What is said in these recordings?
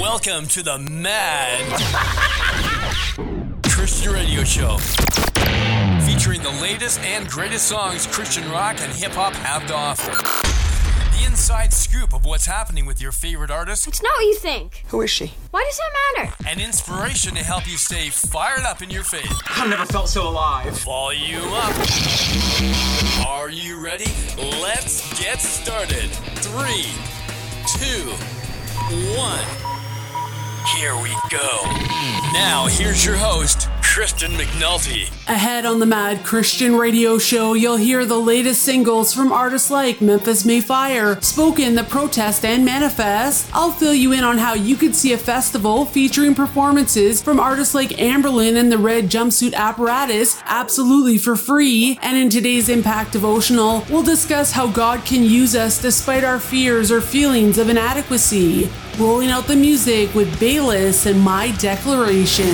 Welcome to the Mad Christian Radio Show. Featuring the latest and greatest songs Christian rock and hip hop have to offer. The inside scoop of what's happening with your favorite artist. It's not what you think. Who is she? Why does that matter? And inspiration to help you stay fired up in your faith. I've never felt so alive. Volume up. Are you ready? Let's get started. Three, two, one. Here we go. Now, here's your host, Kristen McNulty. Ahead on the Mad Christian Radio Show, you'll hear the latest singles from artists like Memphis May Fire, Spoken, The Protest, and Manafest. I'll fill you in on how you could see a festival featuring performances from artists like Anberlin and the Red Jumpsuit Apparatus absolutely for free. And in today's Impact Devotional, we'll discuss how God can use us despite our fears or feelings of inadequacy. Rolling out the music with Bayless and My Declaration.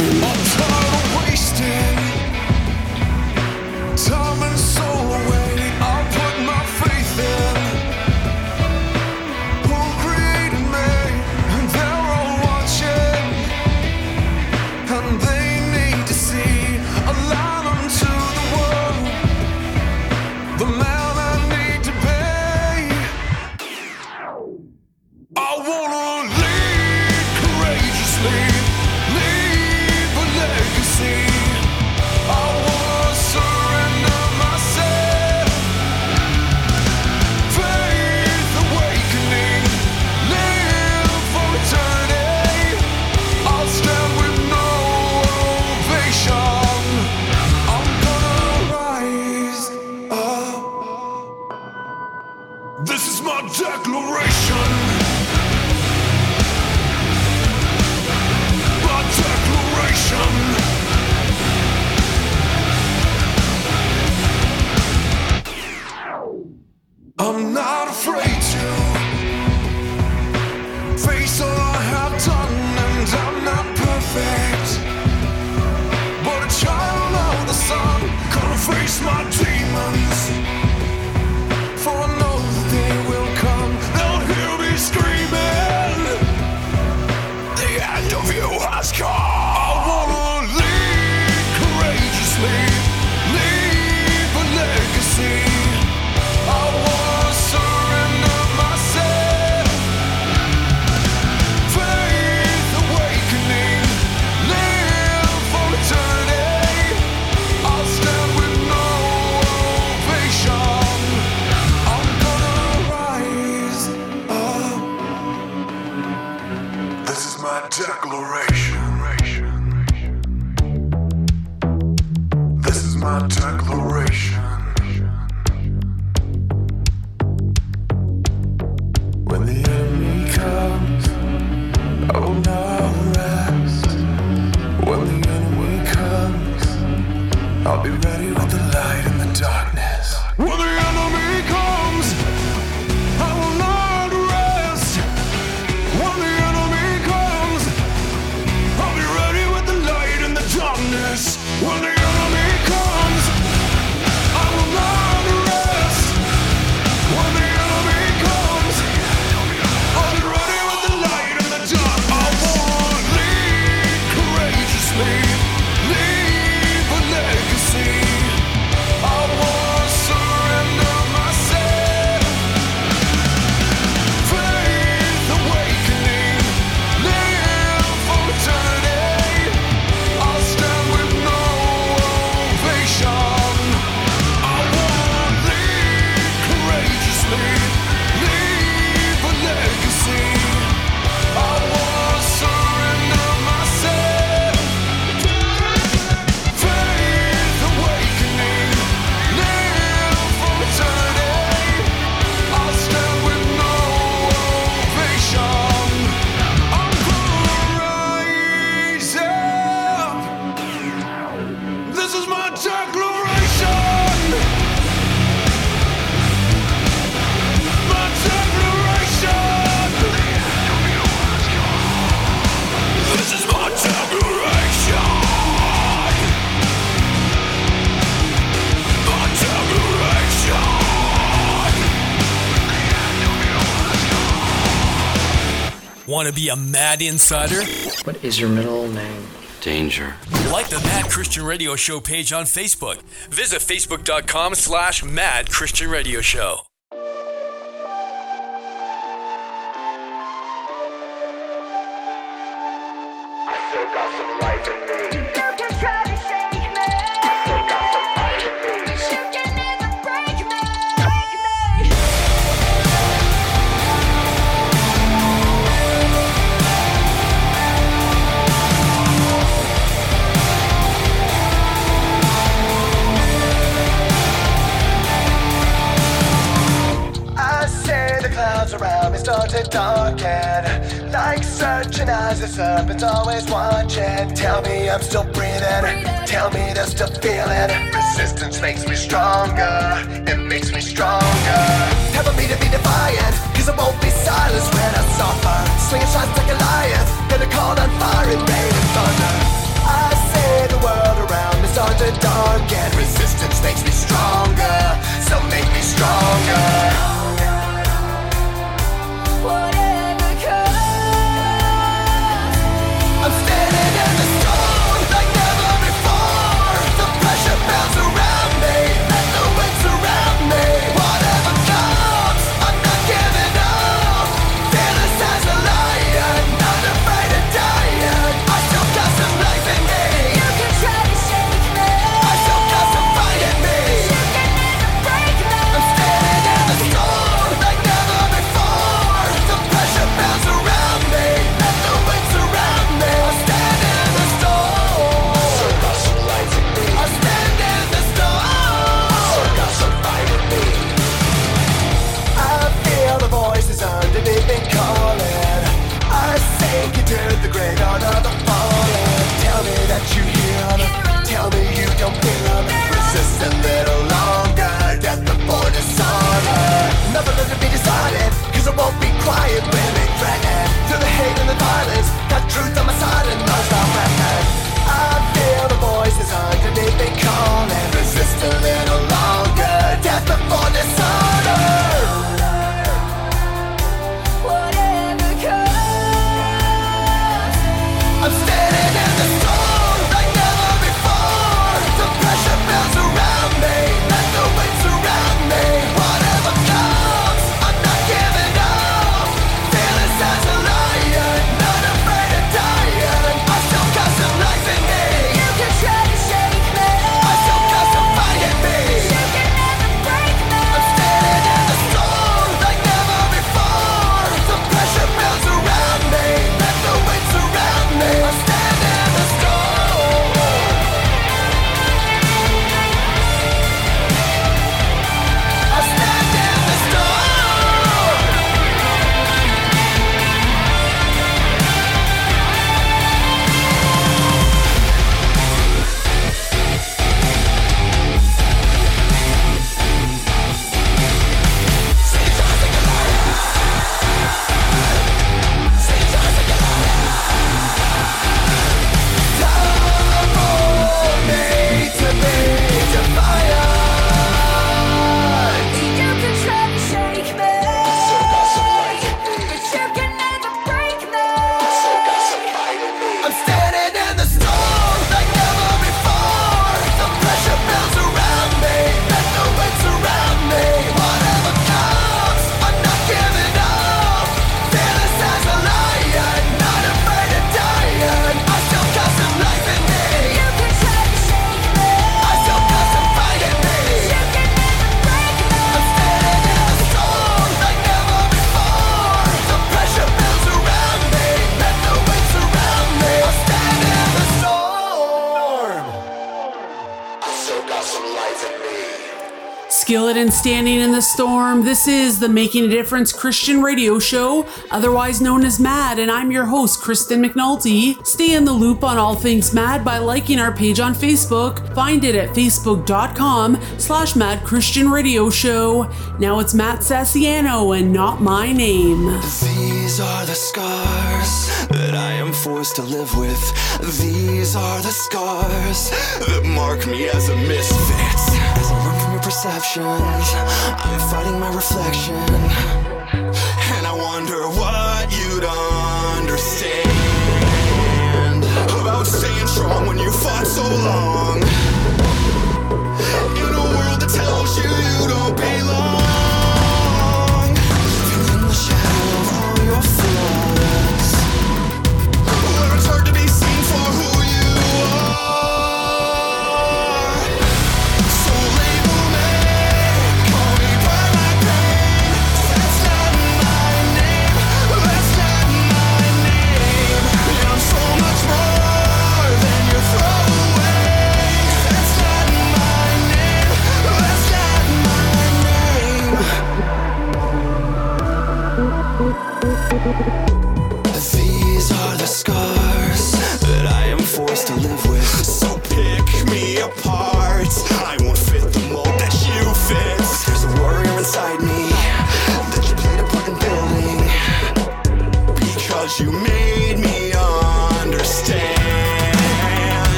Want to be a mad insider? What is your middle name? Danger. Like the Mad Christian Radio Show page on Facebook. Visit facebook.com slash Mad Christian Radio Show. I darken. Like searching eyes, the serpent's always watching. Tell me I'm still breathing. Tell me there's still feeling. Resistance makes me stronger. It makes me stronger. Tell me to be defiant, cause I won't be silenced when I suffer. Swinging shots like a lion. Gonna call on fire and rain and thunder. I say the world around me starts to darken. Resistance makes me stronger. So make me stronger. Quiet they threaten. Through the hate and the violence. Got truth Standing in the Storm. This is the Making a Difference Christian radio show, otherwise known as MAD, and I'm your host, Kristen McNulty. Stay in the loop on all things MAD by liking our page on Facebook. Find it at facebook.com slash Mad Christian Radio Show. Now it's Matt Sassiano and not my name. These are the scars that I am forced to live with. These are the scars that mark me as a misfit perceptions. I'm fighting my reflection. And I wonder what you'd understand about staying strong when you fought so long. In a world that tells you you don't belong.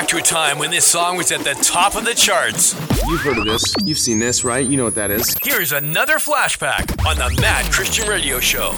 back to a time when this song was at the top of the charts. You've heard of this. You've seen this, right? You know what that is. Here's another flashback on the Mad Christian Radio Show.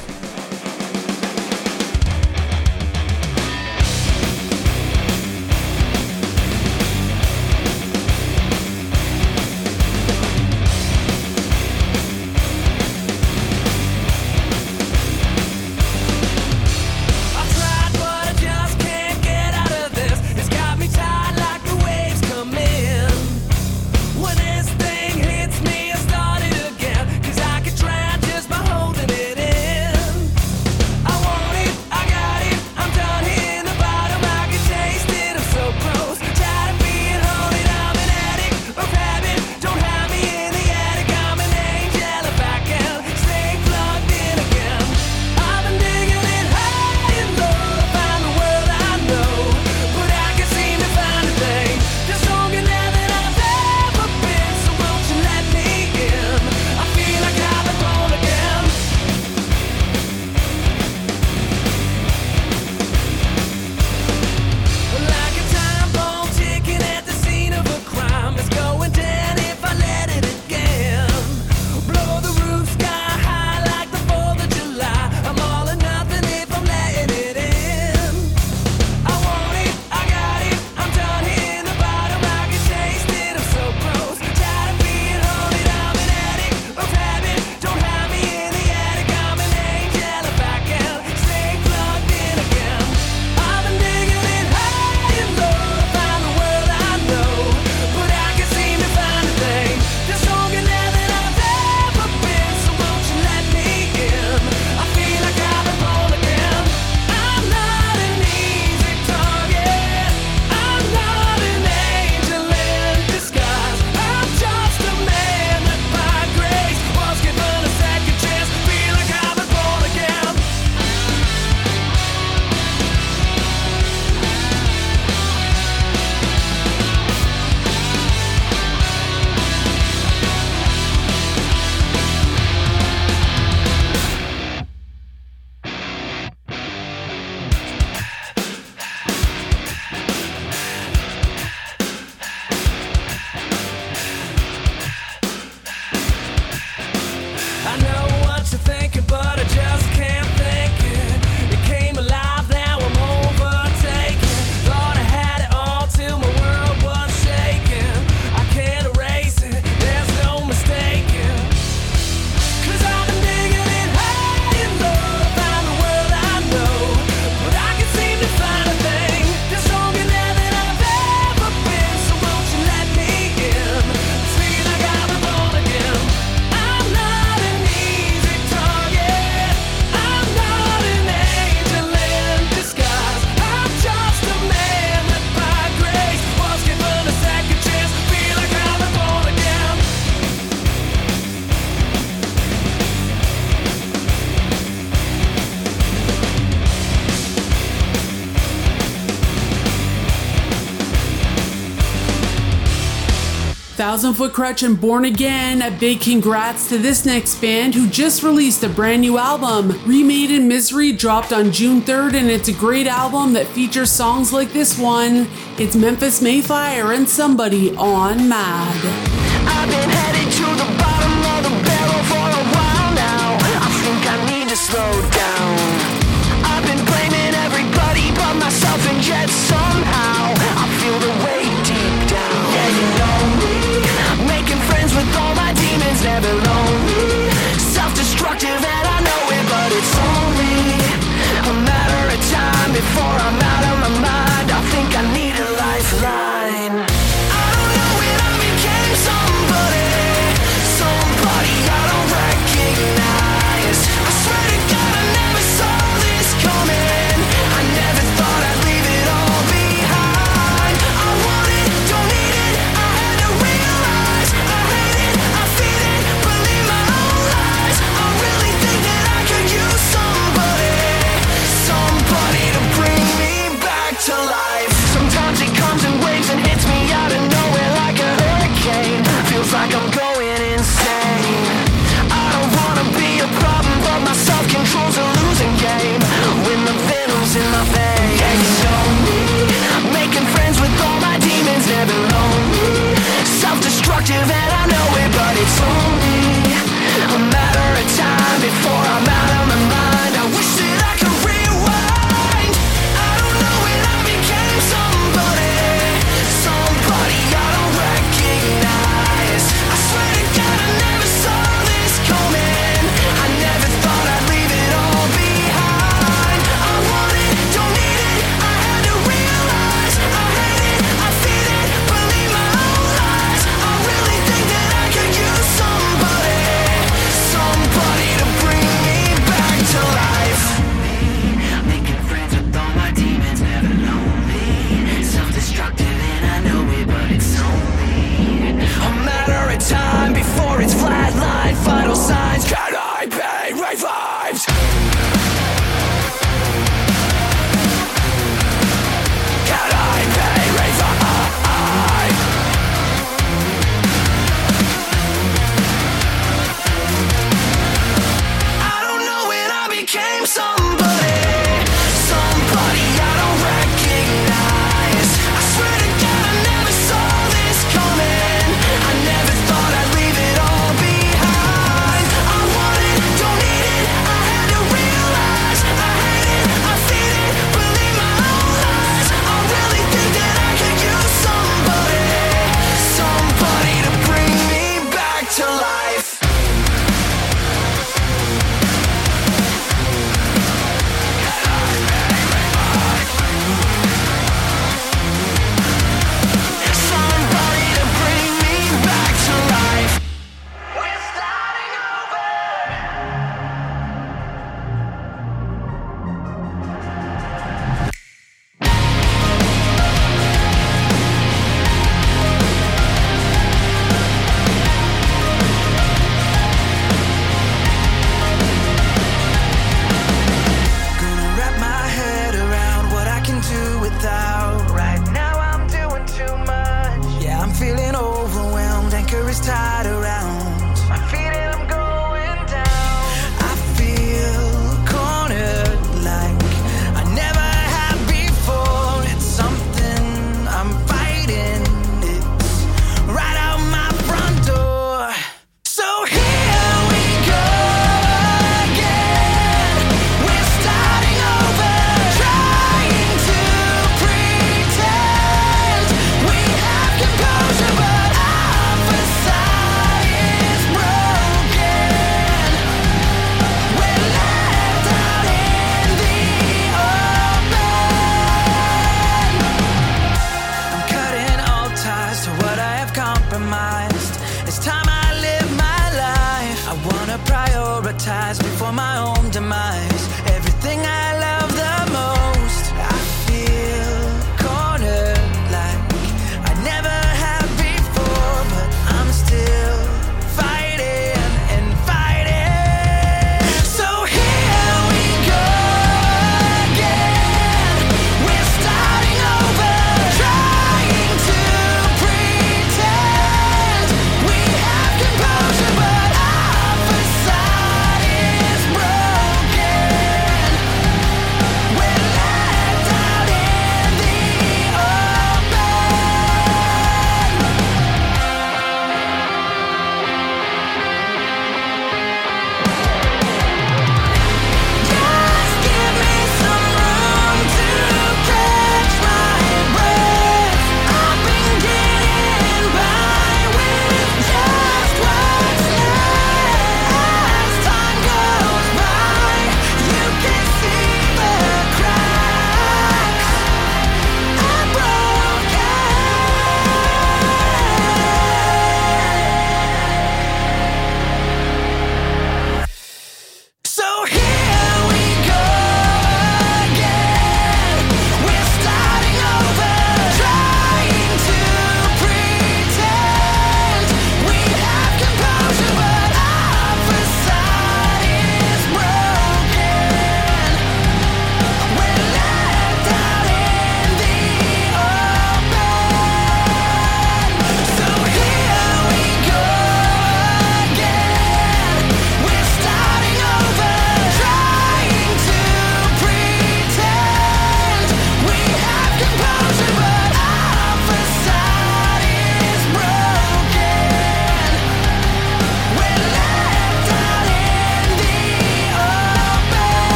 Thousand Foot Krutch and Born Again, a big congrats to this next band who just released a brand new album. Remade in Misery dropped on June 3rd, and it's a great album that features songs like this one. It's Memphis May Fire and Somebody on Mad. for a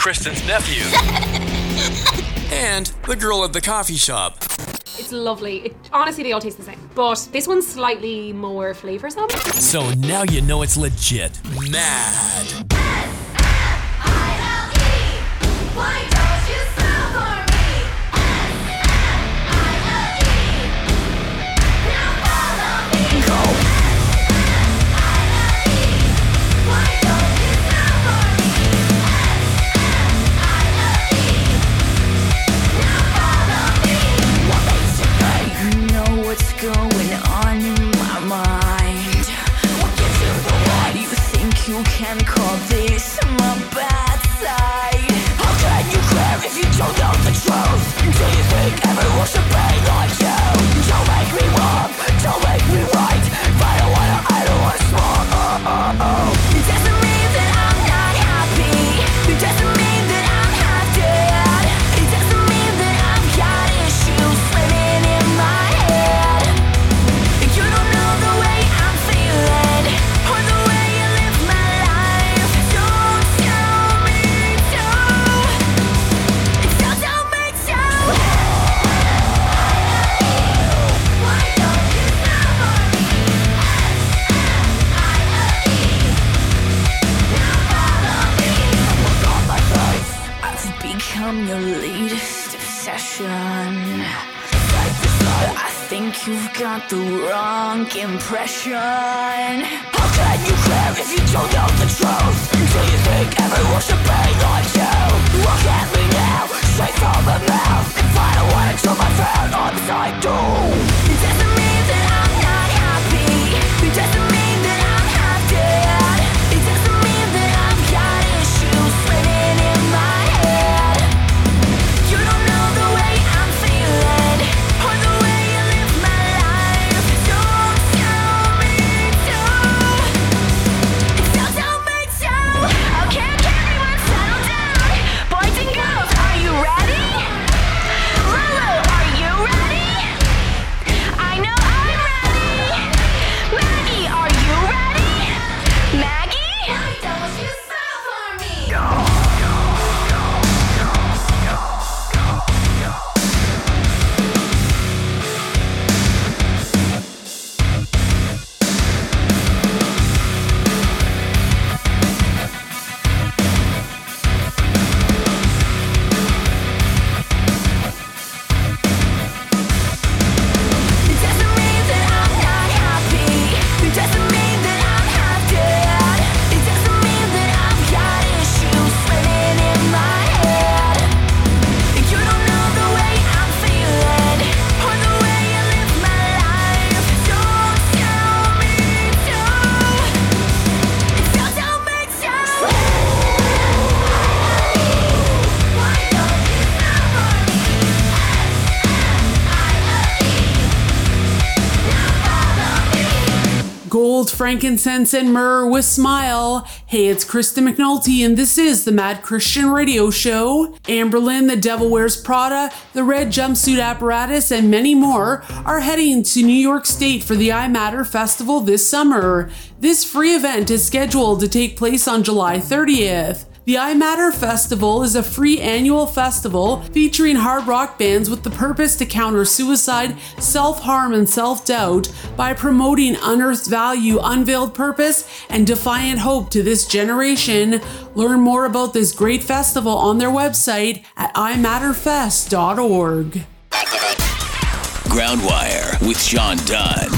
Kristen's nephew. and the girl at the coffee shop. It's lovely. It, honestly, they all taste the same. But this one's slightly more flavoursome. So now you know it's legit. Mad. know Gold, frankincense, and myrrh with smile. Hey, it's Kristen McNulty, and this is the Mad Christian Radio Show. Anberlin, The Devil Wears Prada, The Red Jumpsuit Apparatus, and many more are heading to New York State for the I Matter Festival this summer. This free event is scheduled to take place on July 30th. The I Matter Festival is a free annual festival featuring hard rock bands with the purpose to counter suicide, self harm, and self doubt by promoting unearthed value, unveiled purpose, and defiant hope to this generation. Learn more about this great festival on their website at imatterfest.org. Groundwire with Sean Dunn.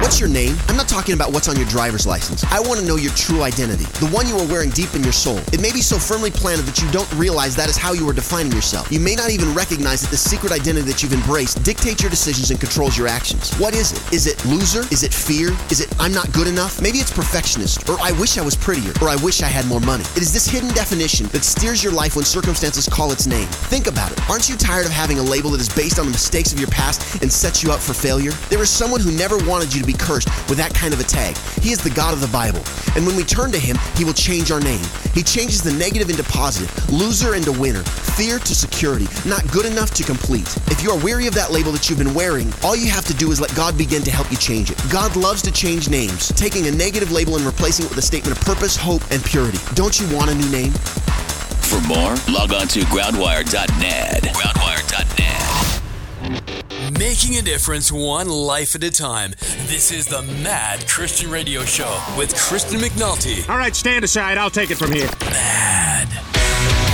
What's your name? I'm not talking about what's on your driver's license. I want to know your true identity, the one you are wearing deep in your soul. It may be so firmly planted that you don't realize that is how you are defining yourself. You may not even recognize that the secret identity that you've embraced dictates your decisions and controls your actions. What is it? Is it loser? Is it fear? Is it I'm not good enough? Maybe it's perfectionist, or I wish I was prettier, or I wish I had more money. It is this hidden definition that steers your life when circumstances call its name. Think about it. Aren't you tired of having a label that is based on the mistakes of your past and sets you up for failure? There is someone who never wanted you to be cursed with that kind of a tag. He is the God of the Bible. And when we turn to Him, He will change our name. He changes the negative into positive, loser into winner, fear to security, not good enough to complete. If you are weary of that label that you've been wearing, all you have to do is let God begin to help you change it. God loves to change names, taking a negative label and replacing it with a statement of purpose, hope, and purity. Don't you want a new name? For more, log on to groundwire.net. Groundwire.net. Making a difference one life at a time. This is the Mad Christian Radio Show with Kristen McNulty. All right, stand aside. I'll take it from here. Mad.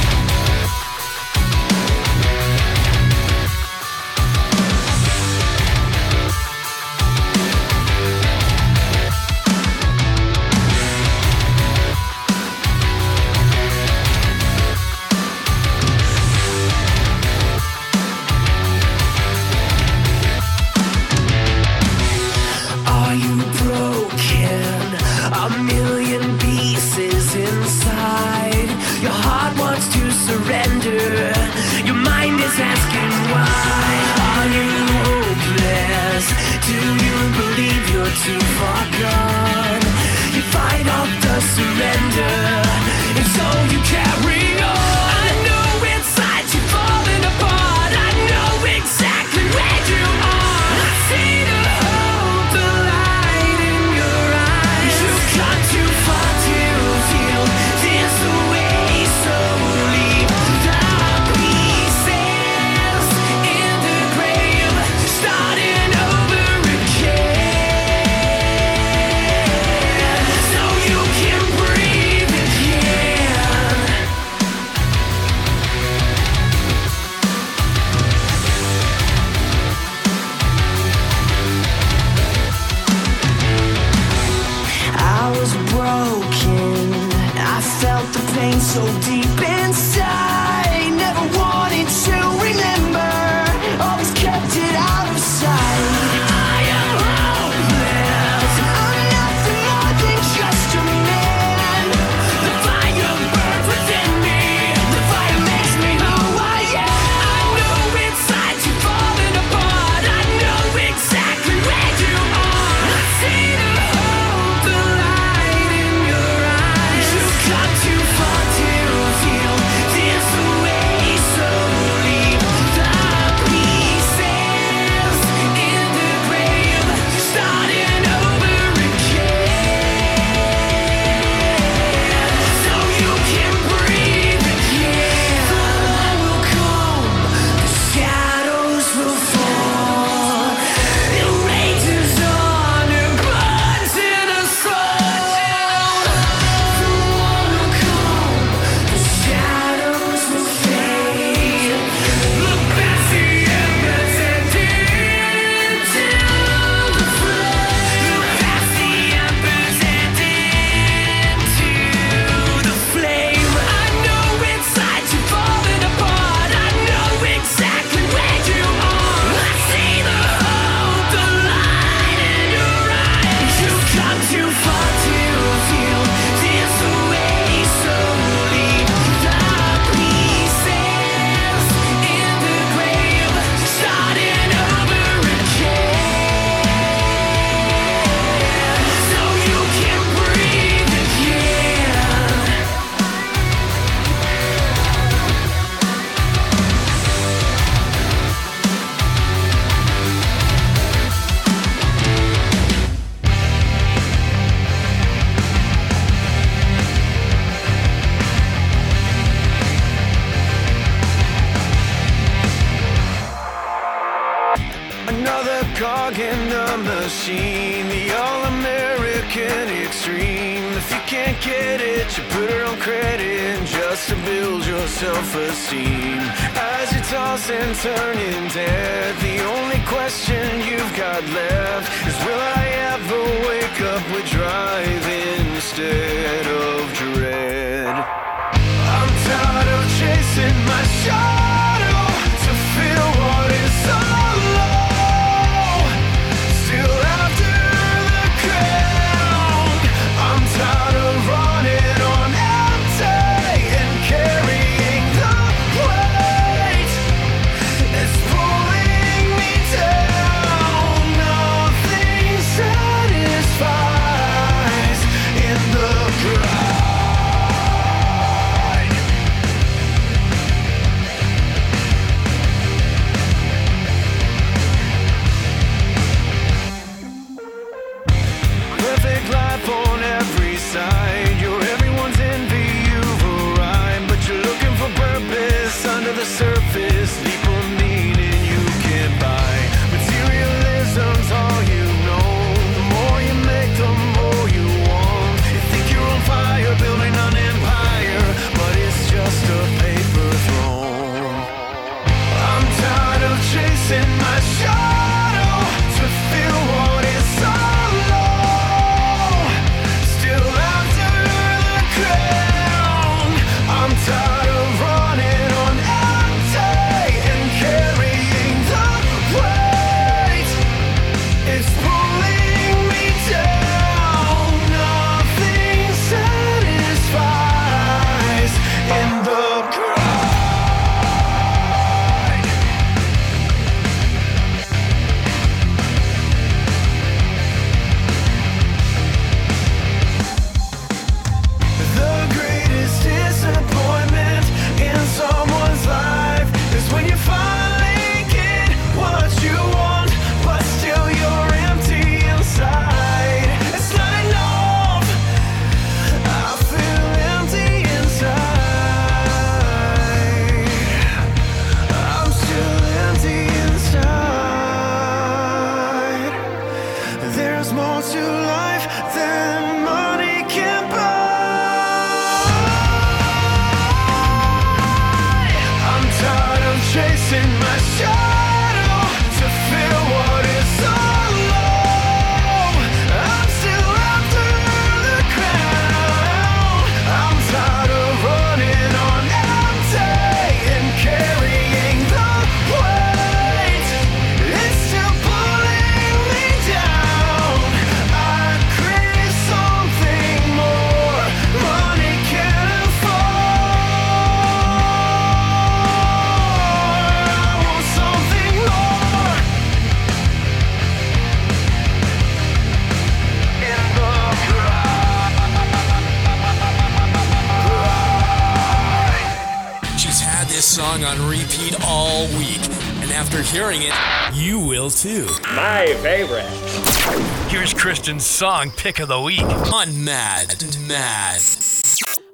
Here's Kristen's song pick of the week on Mad Mad.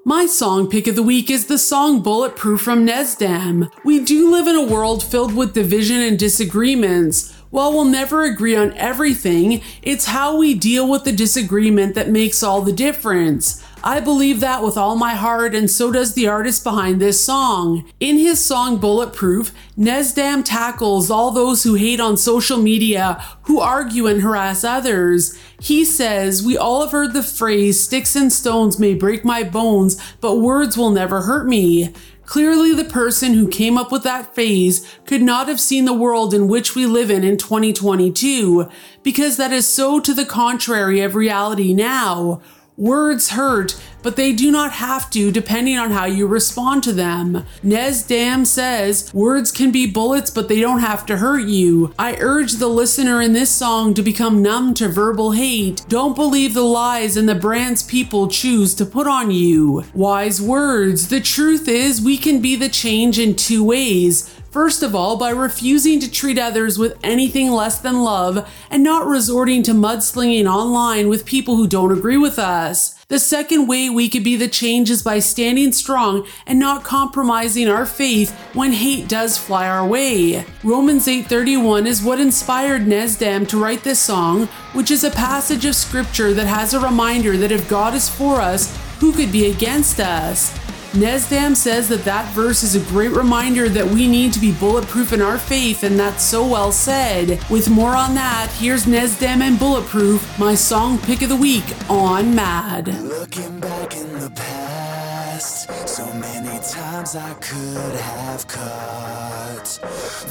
My song pick of the week is the song Bulletproof from Nesdam. We do live in a world filled with division and disagreements. While we'll never agree on everything, it's how we deal with the disagreement that makes all the difference. I believe that with all my heart, and so does the artist behind this song. In his song Bulletproof, Nesdam tackles all those who hate on social media, who argue and harass others. He says, We all have heard the phrase, sticks and stones may break my bones, but words will never hurt me. Clearly, the person who came up with that phrase could not have seen the world in which we live in in 2022, because that is so to the contrary of reality now. Words hurt, but they do not have to depending on how you respond to them. Nesdam says, words can be bullets, but they don't have to hurt you. I urge the listener in this song to become numb to verbal hate. Don't believe the lies and the brands people choose to put on you. Wise words. The truth is, we can be the change in two ways. First of all, by refusing to treat others with anything less than love and not resorting to mudslinging online with people who don't agree with us. The second way we could be the change is by standing strong and not compromising our faith when hate does fly our way. Romans 8:31 is what inspired Nesdam to write this song, which is a passage of scripture that has a reminder that if God is for us, who could be against us? Nesdam says that that verse is a great reminder that we need to be bulletproof in our faith, and that's so well said. With more on that, here's Nesdam and Bulletproof, my song pick of the week on Mad. Looking back in the past, so many times I could have cut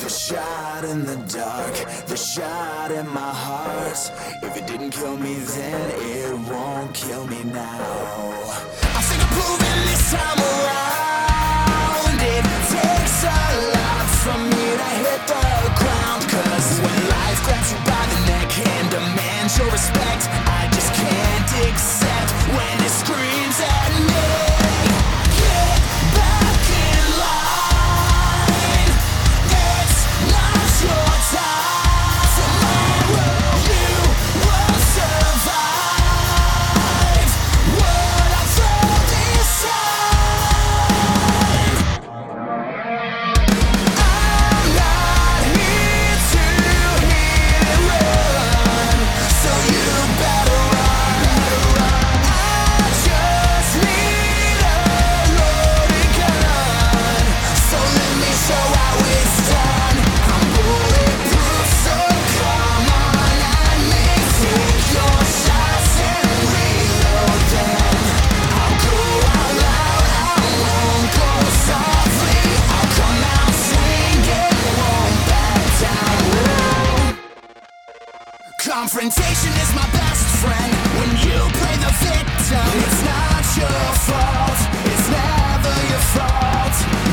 the shot in the dark, the shot in my heart. If it didn't kill me then, it won't kill me now. Your respect, Confrontation is my best friend when you play the victim. It's not your fault, it's never your fault.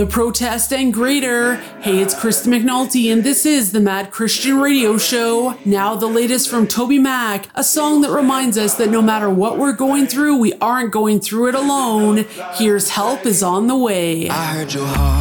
the protest and greater. Hey, it's Kristen McNulty, and this is the Mad Christian Radio Show. Now, the latest from TobyMac, a song that reminds us that no matter what we're going through, we aren't going through it alone. Here's help is on the way. I heard your heart.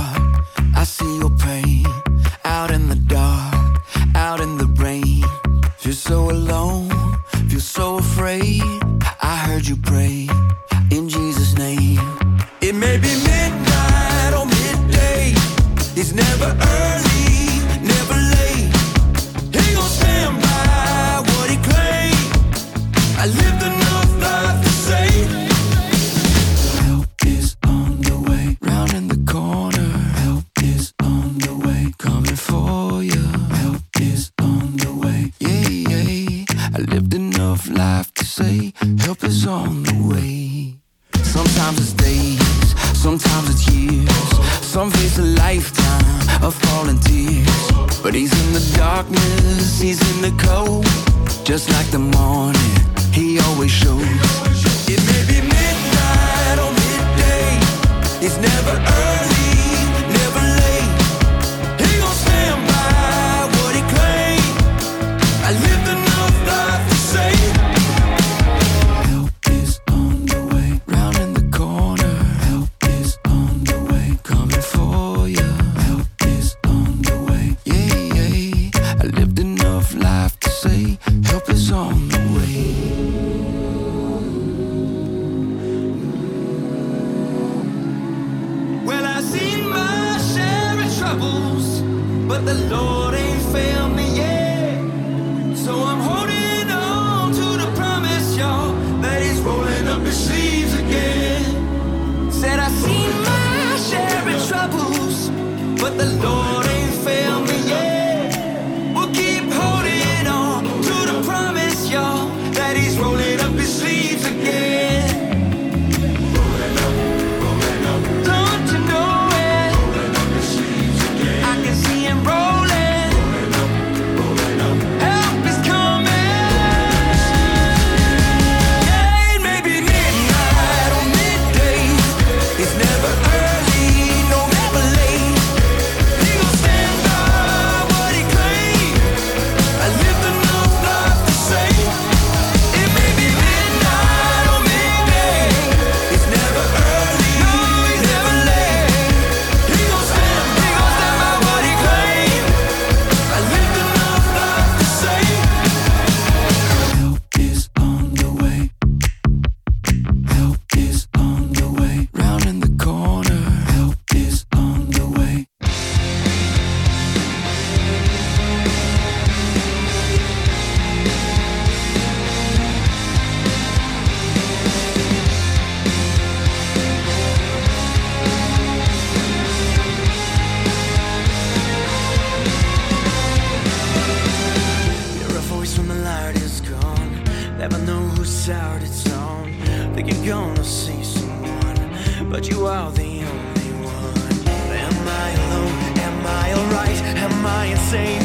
but you are the only one. Am I alone? Am I alright? Am I insane?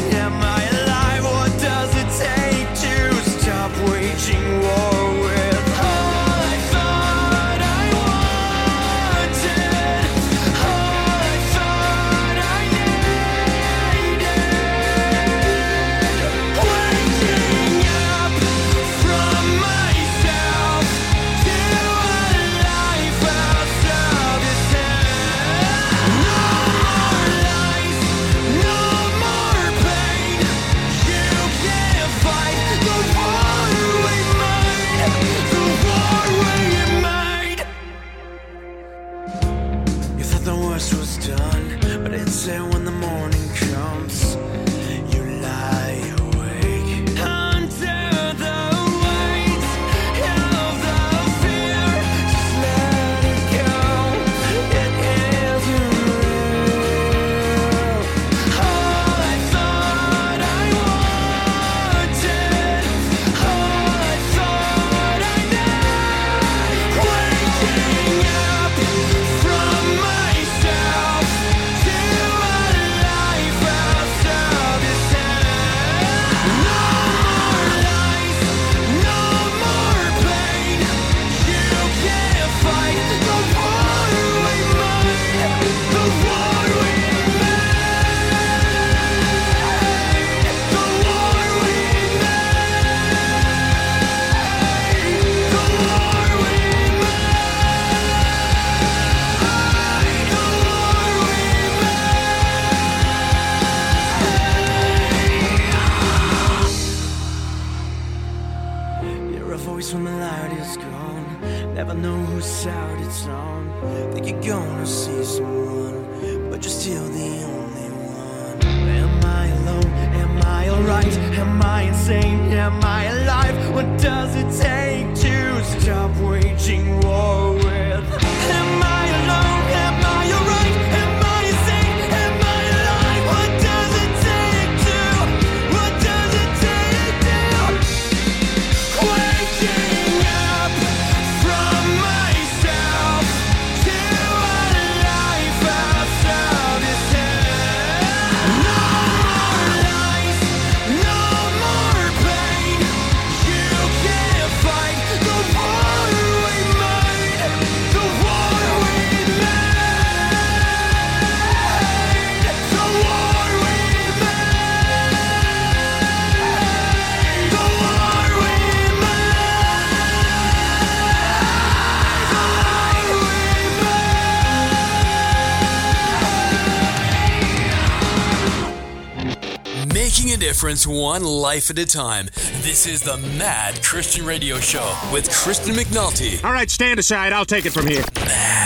difference one life at a time. This is the Mad Christian Radio Show with Kristen McNulty. All right, stand aside. I'll take it from here. Mad.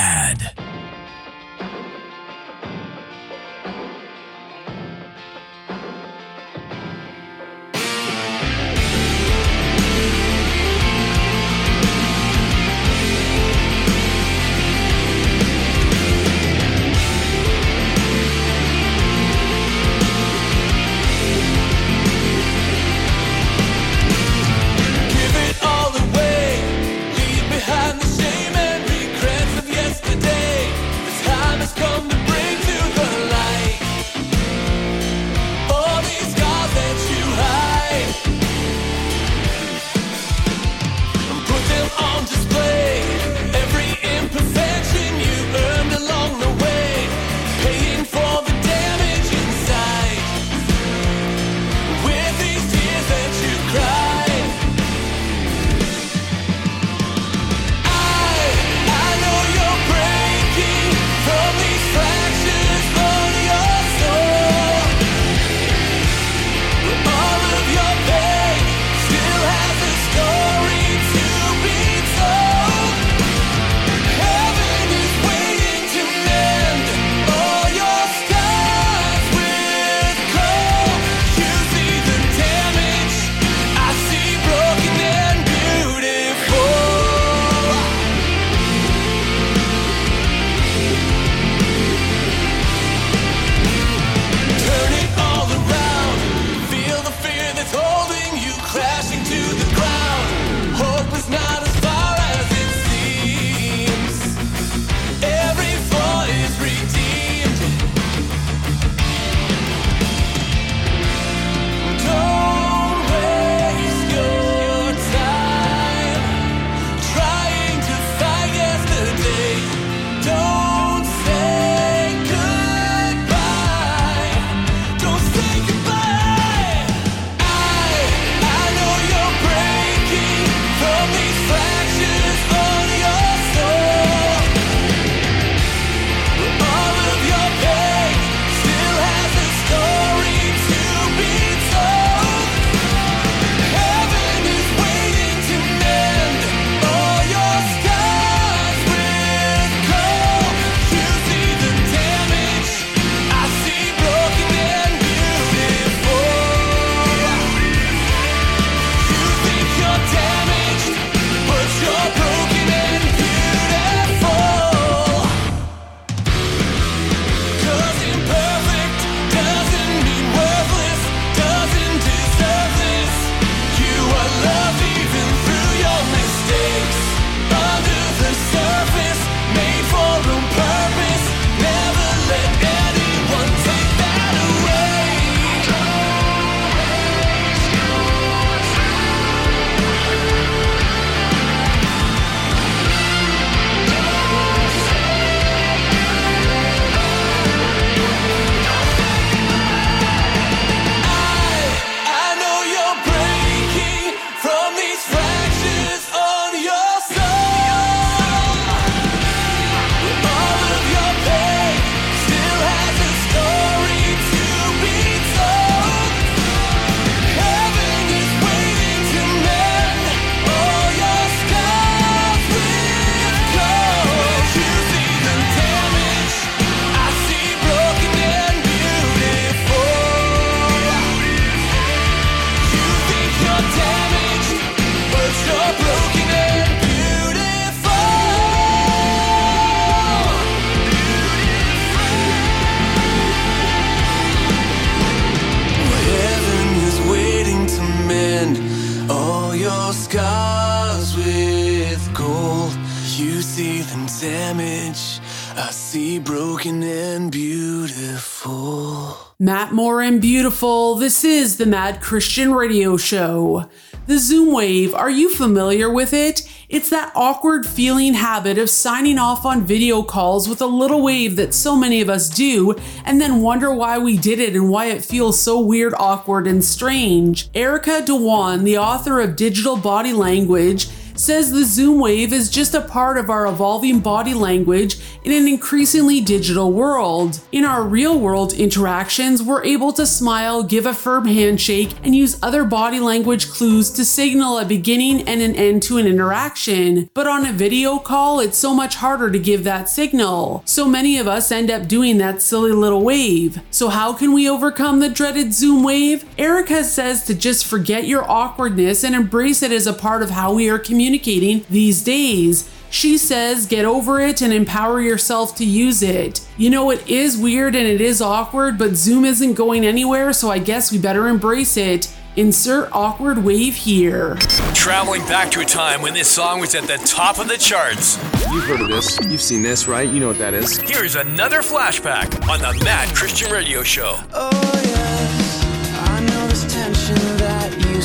The Mad Christian Radio Show. The Zoom Wave, are you familiar with it? It's that awkward feeling habit of signing off on video calls with a little wave that so many of us do, and then wonder why we did it and why it feels so weird, awkward, and strange. Erica Dhawan, the author of Digital Body Language, says the Zoom wave is just a part of our evolving body language in an increasingly digital world. In our real world interactions, we're able to smile, give a firm handshake, and use other body language clues to signal a beginning and an end to an interaction. But on a video call, it's so much harder to give that signal. So many of us end up doing that silly little wave. So, how can we overcome the dreaded Zoom wave? Erica says to just forget your awkwardness and embrace it as a part of how we are communicating these days. She says, get over it and empower yourself to use it. You know, it is weird and it is awkward, but Zoom isn't going anywhere, so I guess we better embrace it. Insert awkward wave here. Traveling back to a time when this song was at the top of the charts. You've heard of this. You've seen this, right? You know what that is. Here's another flashback on the Mad Christian Radio Show. Oh yes, I know this tension that you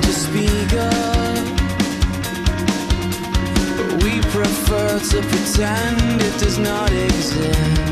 to speak up, but we prefer to pretend it does not exist.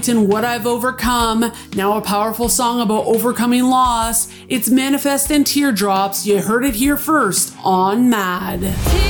light and what I've overcome. Now a powerful song about overcoming loss. It's Manafest and Teardrops. You heard it here first on Mad.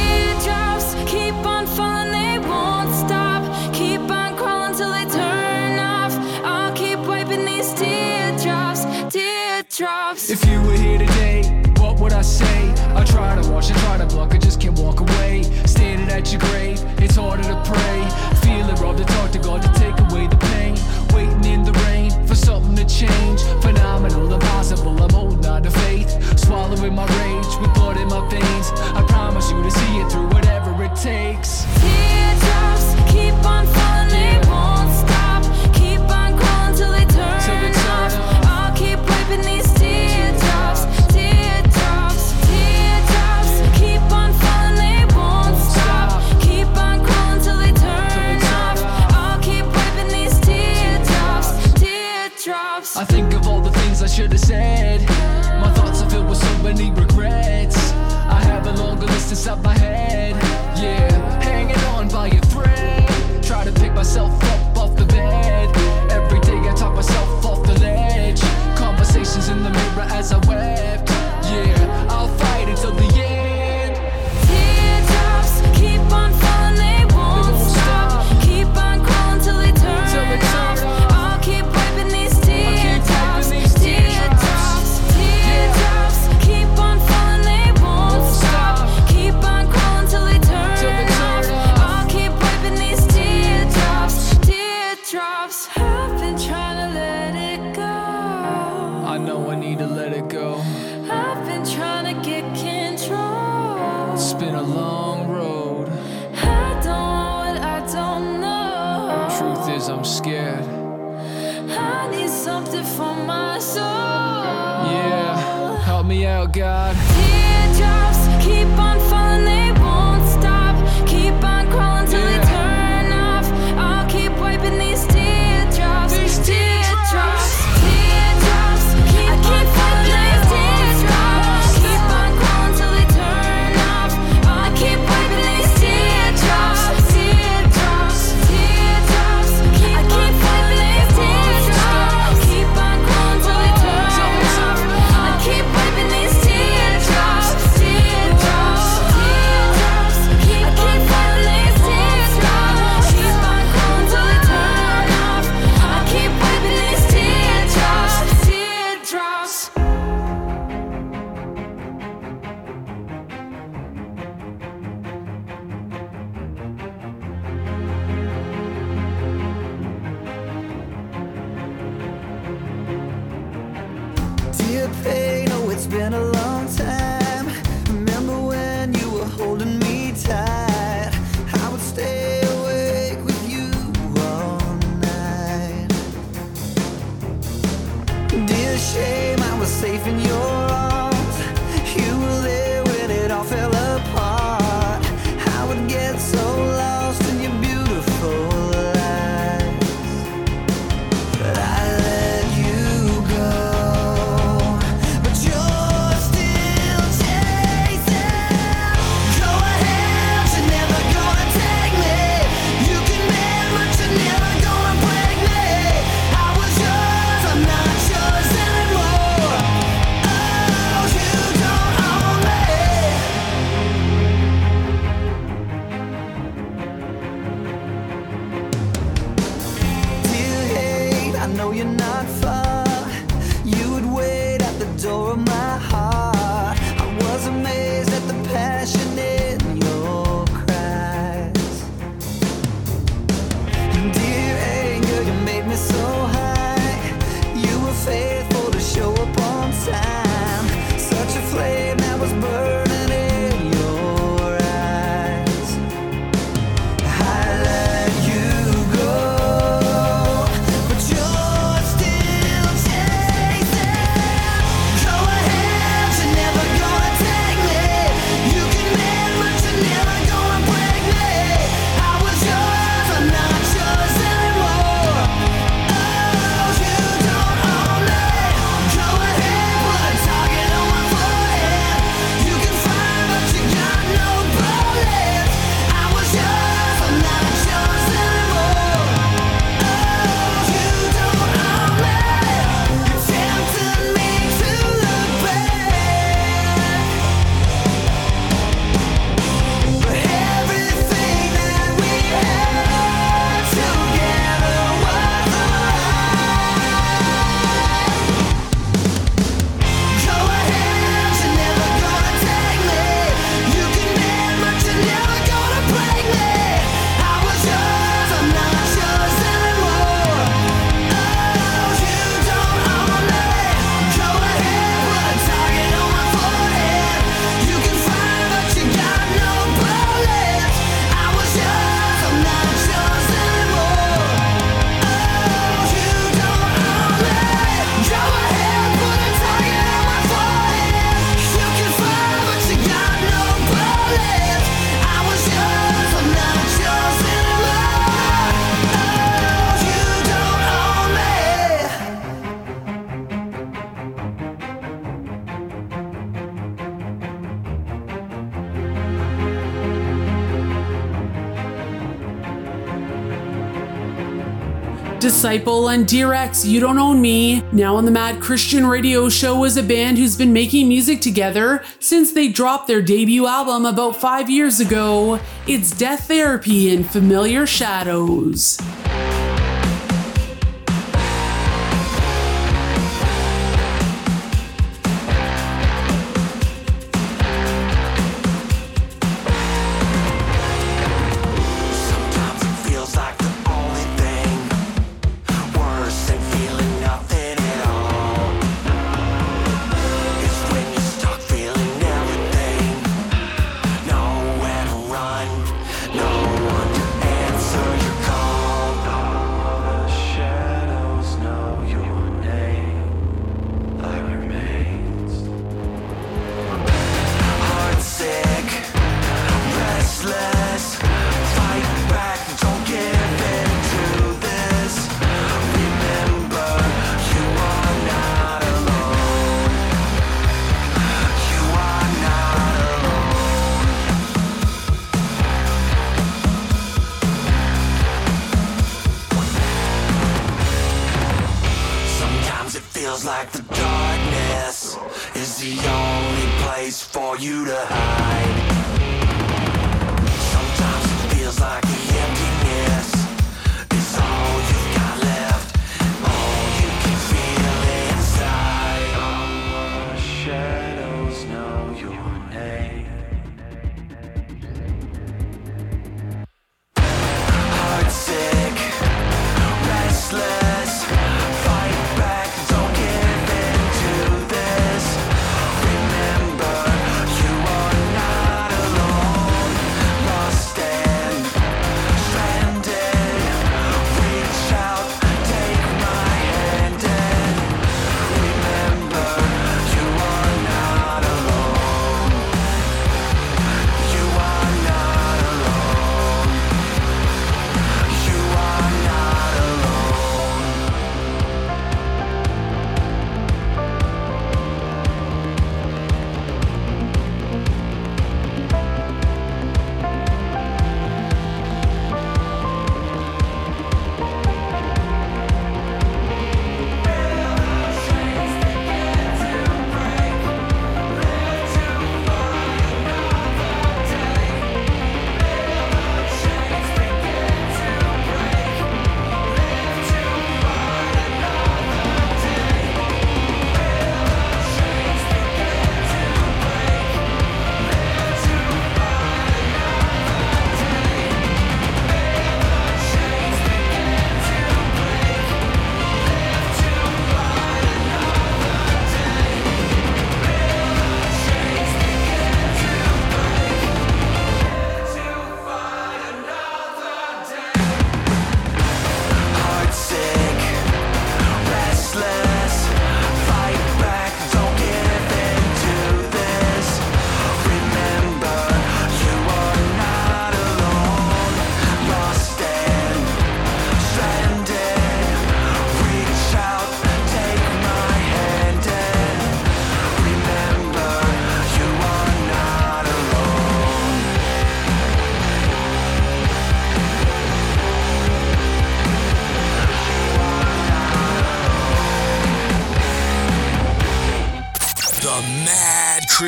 Disciple and Dear Ex, You Don't Own Me. Now on the Mad Christian Radio Show is a band who's been making music together since they dropped their debut album about five years ago. It's Death Therapy and Familiar Shadows.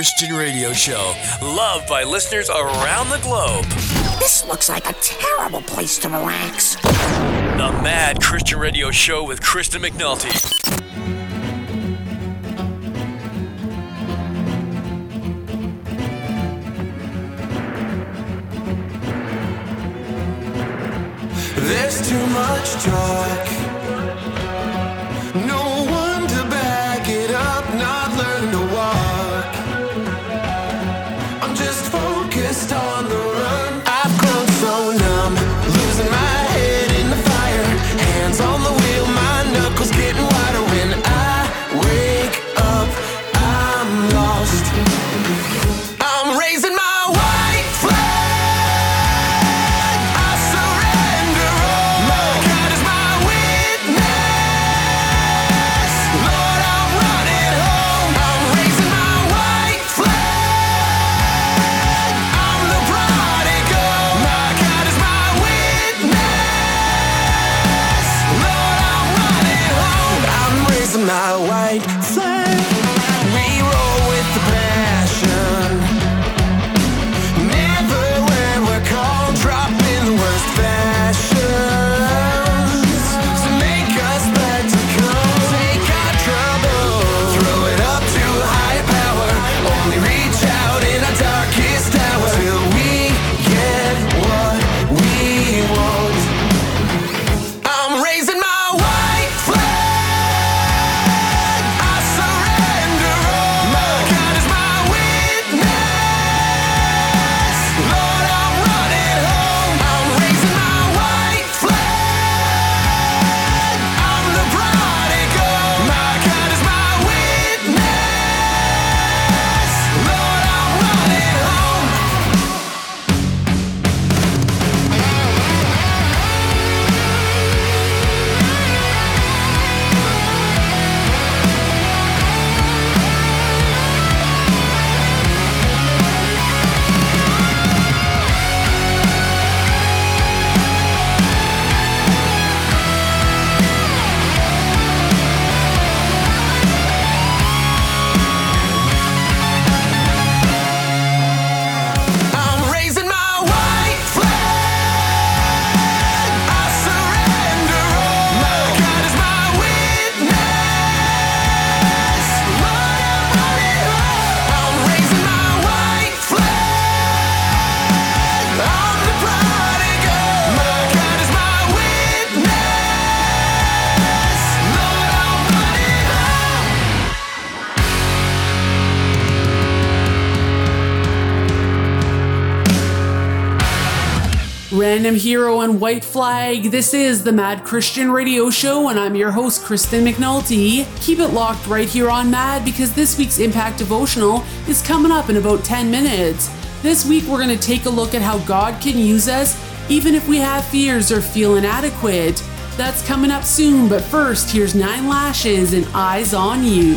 Christian radio show, loved by listeners around the globe. This looks like a terrible place to relax. The Mad Christian Radio Show with Kristen McNulty. There's too much talk. This is the Mad Christian Radio Show, and I'm your host, Kristen McNulty. Keep it locked right here on Mad because this week's Impact Devotional is coming up in about 10 minutes. This week, we're going to take a look at how God can use us even if we have fears or feel inadequate. That's coming up soon, but first, here's Nine Lashes and Eyes on You.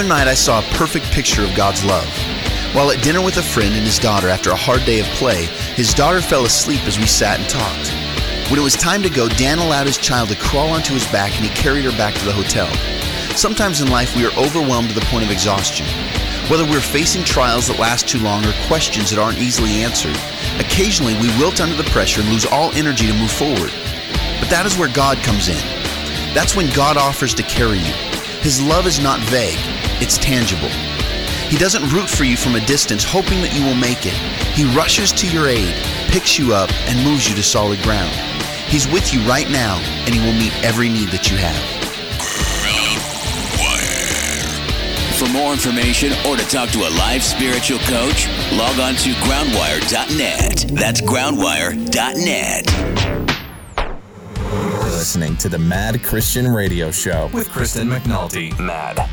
Other night, I saw a perfect picture of God's love. While at dinner with a friend and his daughter after a hard day of play, his daughter fell asleep as we sat and talked. When it was time to go, Dan allowed his child to crawl onto his back and he carried her back to the hotel. Sometimes in life, we are overwhelmed to the point of exhaustion. Whether we're facing trials that last too long or questions that aren't easily answered, occasionally we wilt under the pressure and lose all energy to move forward. But that is where God comes in. That's when God offers to carry you. His love is not vague, it's tangible. He doesn't root for you from a distance, hoping that you will make it. He rushes to your aid, picks you up, and moves you to solid ground. He's with you right now, and He will meet every need that you have. For more information or to talk to a live spiritual coach, log on to groundwire.net. That's groundwire.net. You're listening to the Mad Christian Radio Show with Kristen McNulty. Mad.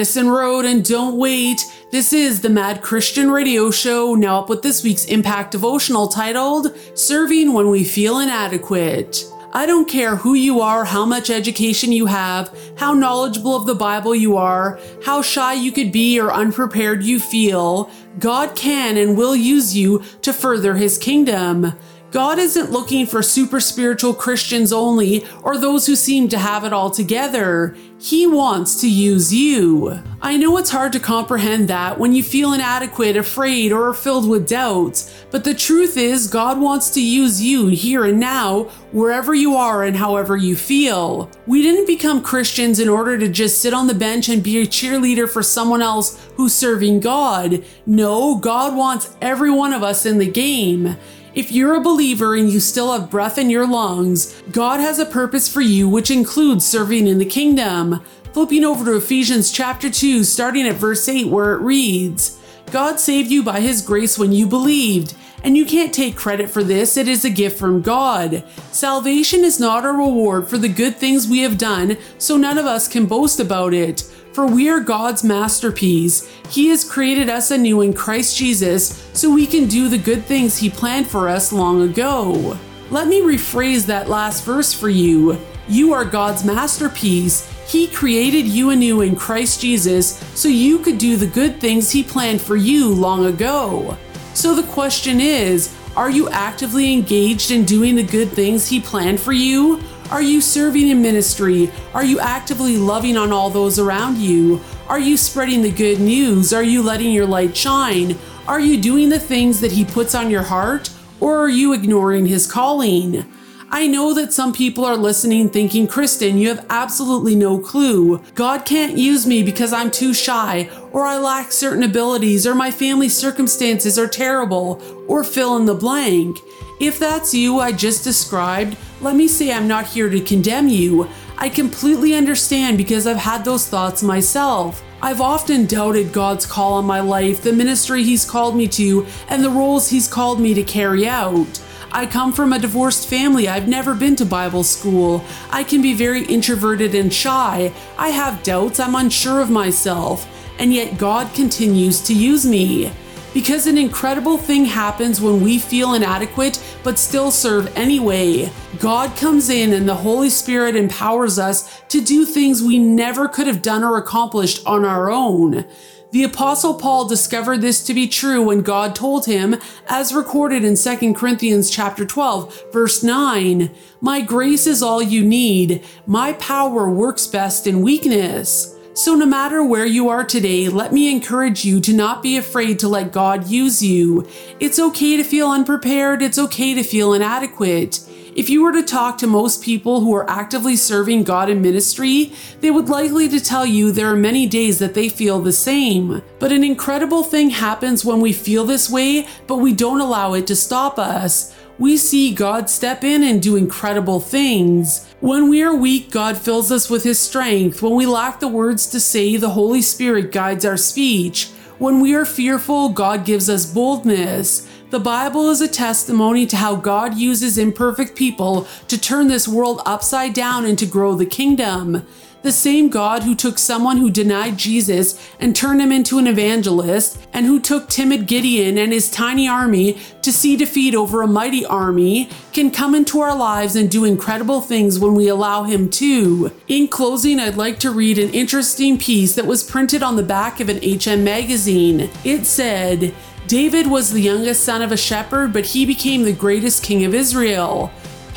Today. Addison Road and Don't Wait. This is the Mad Christian Radio Show, now up with this week's Impact Devotional titled Serving When We Feel Inadequate. I don't care who you are, how much education you have, how knowledgeable of the Bible you are, how shy you could be or unprepared you feel, God can and will use you to further His kingdom. God isn't looking for super spiritual Christians only or those who seem to have it all together. He wants to use you. I know it's hard to comprehend that when you feel inadequate, afraid, or are filled with doubt, but the truth is, God wants to use you here and now, wherever you are and however you feel. We didn't become Christians in order to just sit on the bench and be a cheerleader for someone else who's serving God. No, God wants every one of us in the game. If you're a believer and you still have breath in your lungs, God has a purpose for you, which includes serving in the kingdom. Flipping over to Ephesians chapter 2, starting at verse 8, where it reads God saved you by his grace when you believed, and you can't take credit for this, it is a gift from God. Salvation is not a reward for the good things we have done, so none of us can boast about it. For we are God's masterpiece. He has created us anew in Christ Jesus so we can do the good things He planned for us long ago. Let me rephrase that last verse for you. You are God's masterpiece. He created you anew in Christ Jesus so you could do the good things He planned for you long ago. So the question is are you actively engaged in doing the good things He planned for you? Are you serving in ministry? Are you actively loving on all those around you? Are you spreading the good news? Are you letting your light shine? Are you doing the things that He puts on your heart? Or are you ignoring His calling? I know that some people are listening thinking, Kristen, you have absolutely no clue. God can't use me because I'm too shy, or I lack certain abilities, or my family circumstances are terrible, or fill in the blank. If that's you I just described, let me say I'm not here to condemn you. I completely understand because I've had those thoughts myself. I've often doubted God's call on my life, the ministry He's called me to, and the roles He's called me to carry out. I come from a divorced family. I've never been to Bible school. I can be very introverted and shy. I have doubts. I'm unsure of myself. And yet God continues to use me. Because an incredible thing happens when we feel inadequate but still serve anyway. God comes in and the Holy Spirit empowers us to do things we never could have done or accomplished on our own. The apostle Paul discovered this to be true when God told him, as recorded in 2 Corinthians chapter 12, verse 9, "My grace is all you need. My power works best in weakness." So no matter where you are today, let me encourage you to not be afraid to let God use you. It's okay to feel unprepared, it's okay to feel inadequate. If you were to talk to most people who are actively serving God in ministry, they would likely to tell you there are many days that they feel the same. But an incredible thing happens when we feel this way, but we don't allow it to stop us. We see God step in and do incredible things. When we are weak, God fills us with His strength. When we lack the words to say, the Holy Spirit guides our speech. When we are fearful, God gives us boldness. The Bible is a testimony to how God uses imperfect people to turn this world upside down and to grow the kingdom. The same God who took someone who denied Jesus and turned him into an evangelist, and who took timid Gideon and his tiny army to see defeat over a mighty army, can come into our lives and do incredible things when we allow him to. In closing, I'd like to read an interesting piece that was printed on the back of an HM magazine. It said, David was the youngest son of a shepherd, but he became the greatest king of Israel.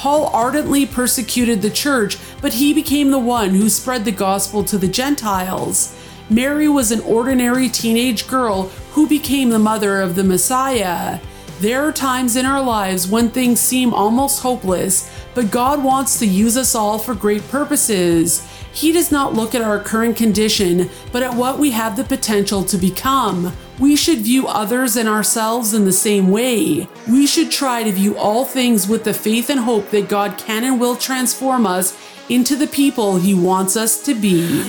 Paul ardently persecuted the church, but he became the one who spread the gospel to the Gentiles. Mary was an ordinary teenage girl who became the mother of the Messiah. There are times in our lives when things seem almost hopeless, but God wants to use us all for great purposes. He does not look at our current condition, but at what we have the potential to become. We should view others and ourselves in the same way. We should try to view all things with the faith and hope that God can and will transform us into the people He wants us to be.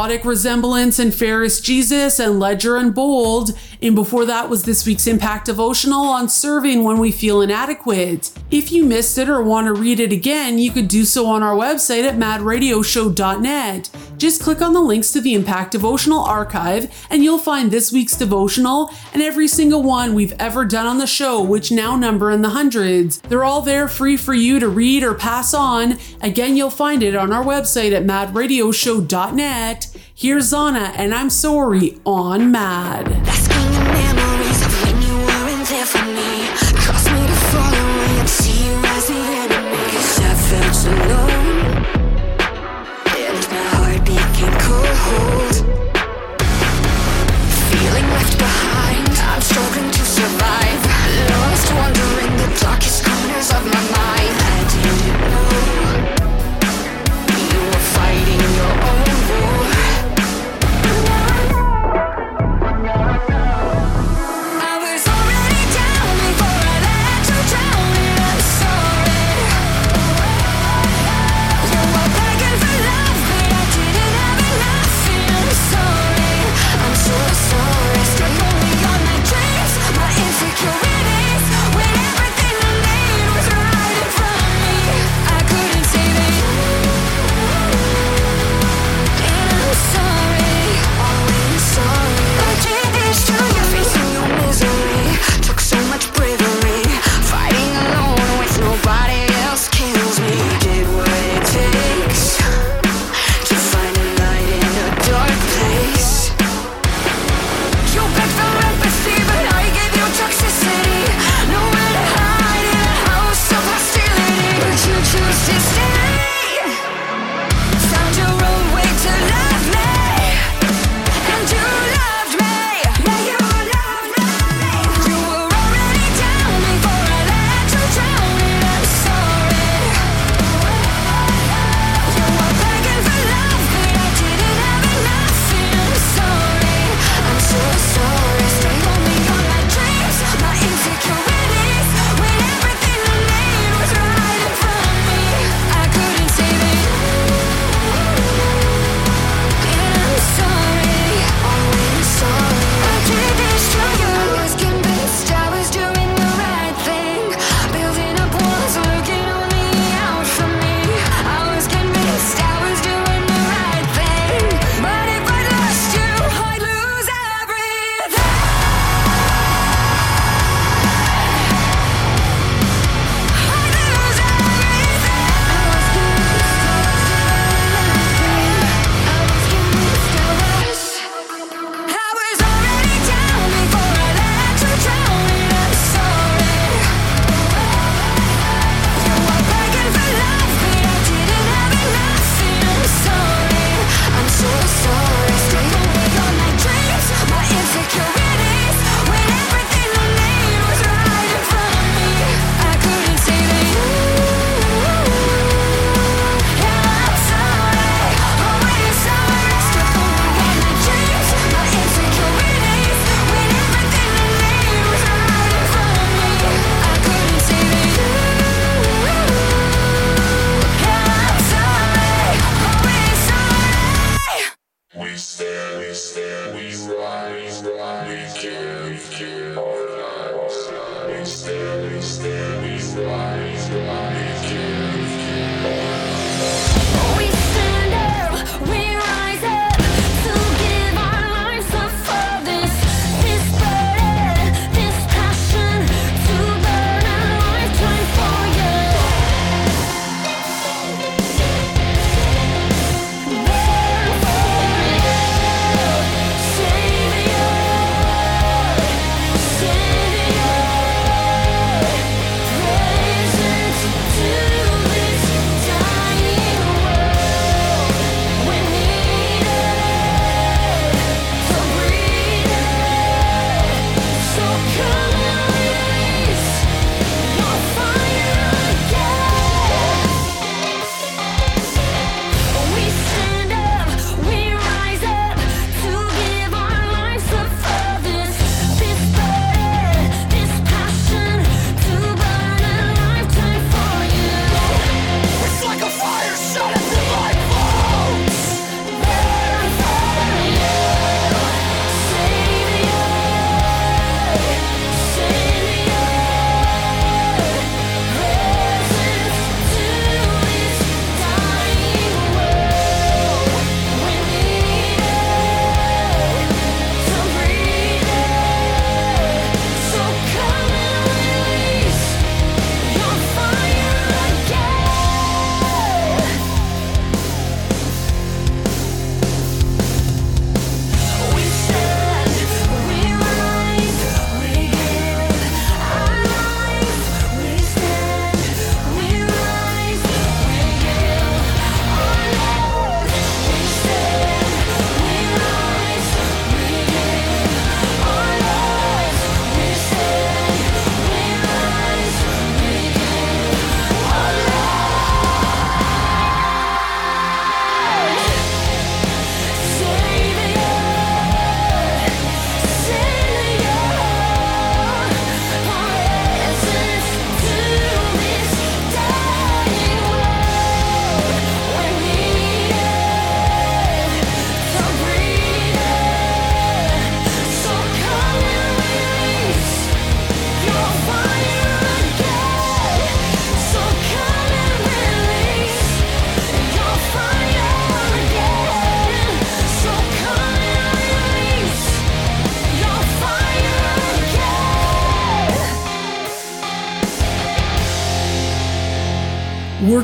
Chaotic Resemblance and Ferris Jesus and Ledger and Bold. And before that was this week's Impact Devotional on serving when we feel inadequate. If you missed it or want to read it again, you could do so on our website at madradioshow.net. Just click on the links to the Impact Devotional archive and you'll find this week's devotional and every single one we've ever done on the show, which now number in the hundreds. They're all there free for you to read or pass on. Again, you'll find it on our website at madradioshow.net. Here's Zana, and I'm sorry on Mad.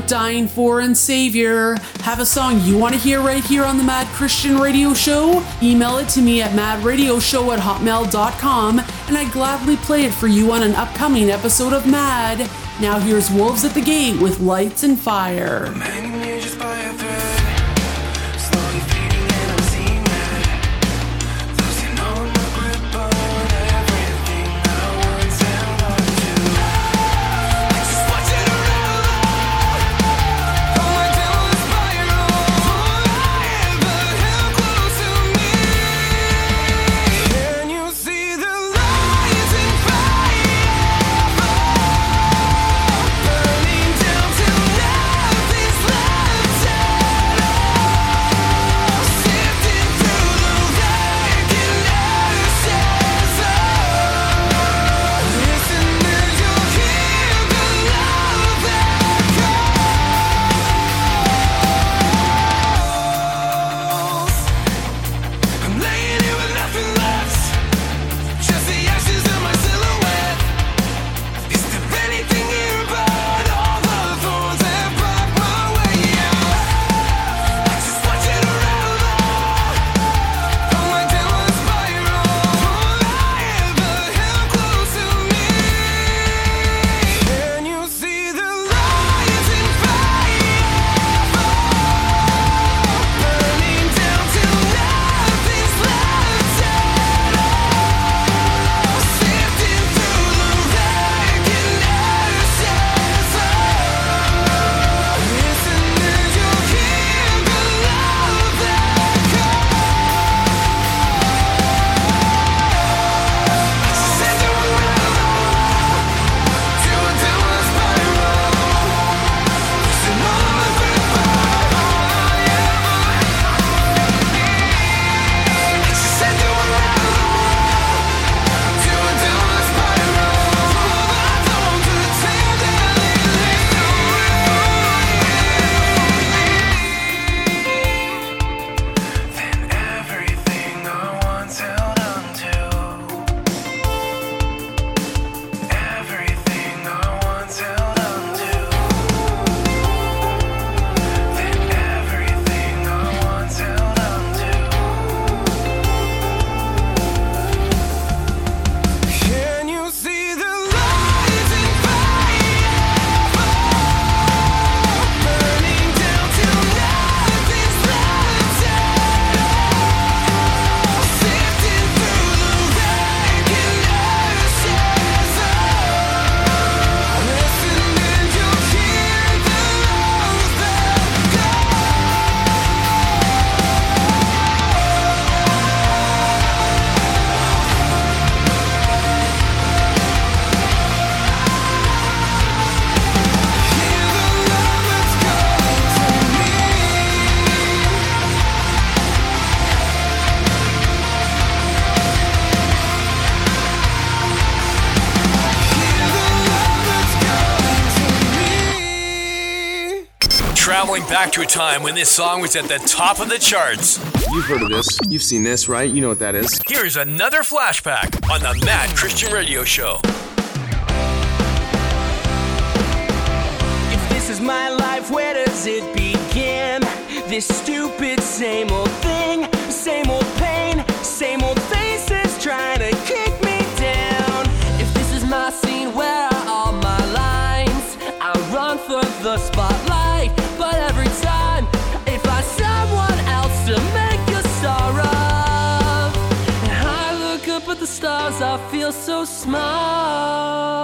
Dying for and Savior. Have a song you want to hear right here on the Mad Christian Radio Show? Email it to me at madradioshow at hotmail.com and I'd gladly play it for you on an upcoming episode of Mad. Now here's Wolves at the Gate with Lights and Fire. Back to a time when this song was at the top of the charts. You've heard of this. You've seen this, right? You know what that is. Here's another flashback on the Mad Christian Radio Show. If this is my life, where does it begin? This stupid same old thing, same old pain, same old faces trying to kick me down. If this is my scene, where are all my lines? I run for the spotlight, stars, I feel so small.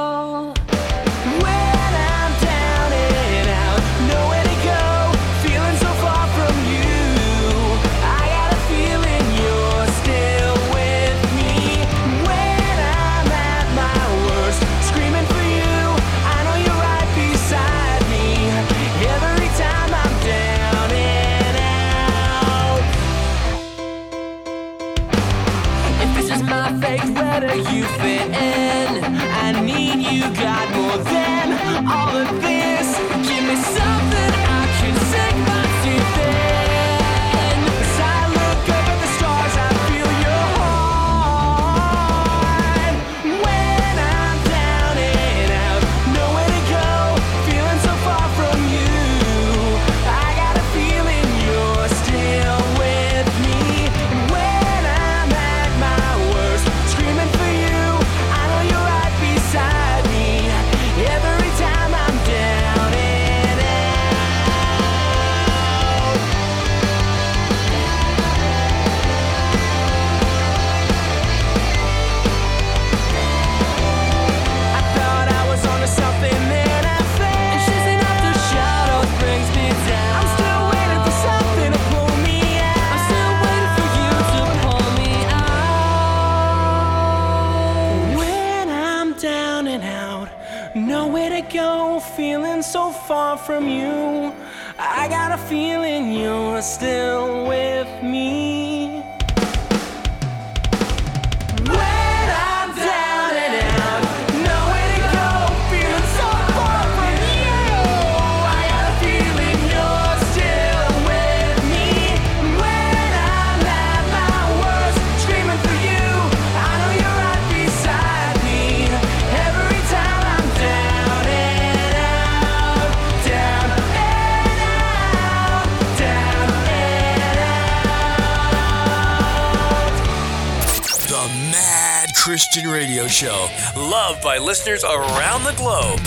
Loved by listeners around the globe.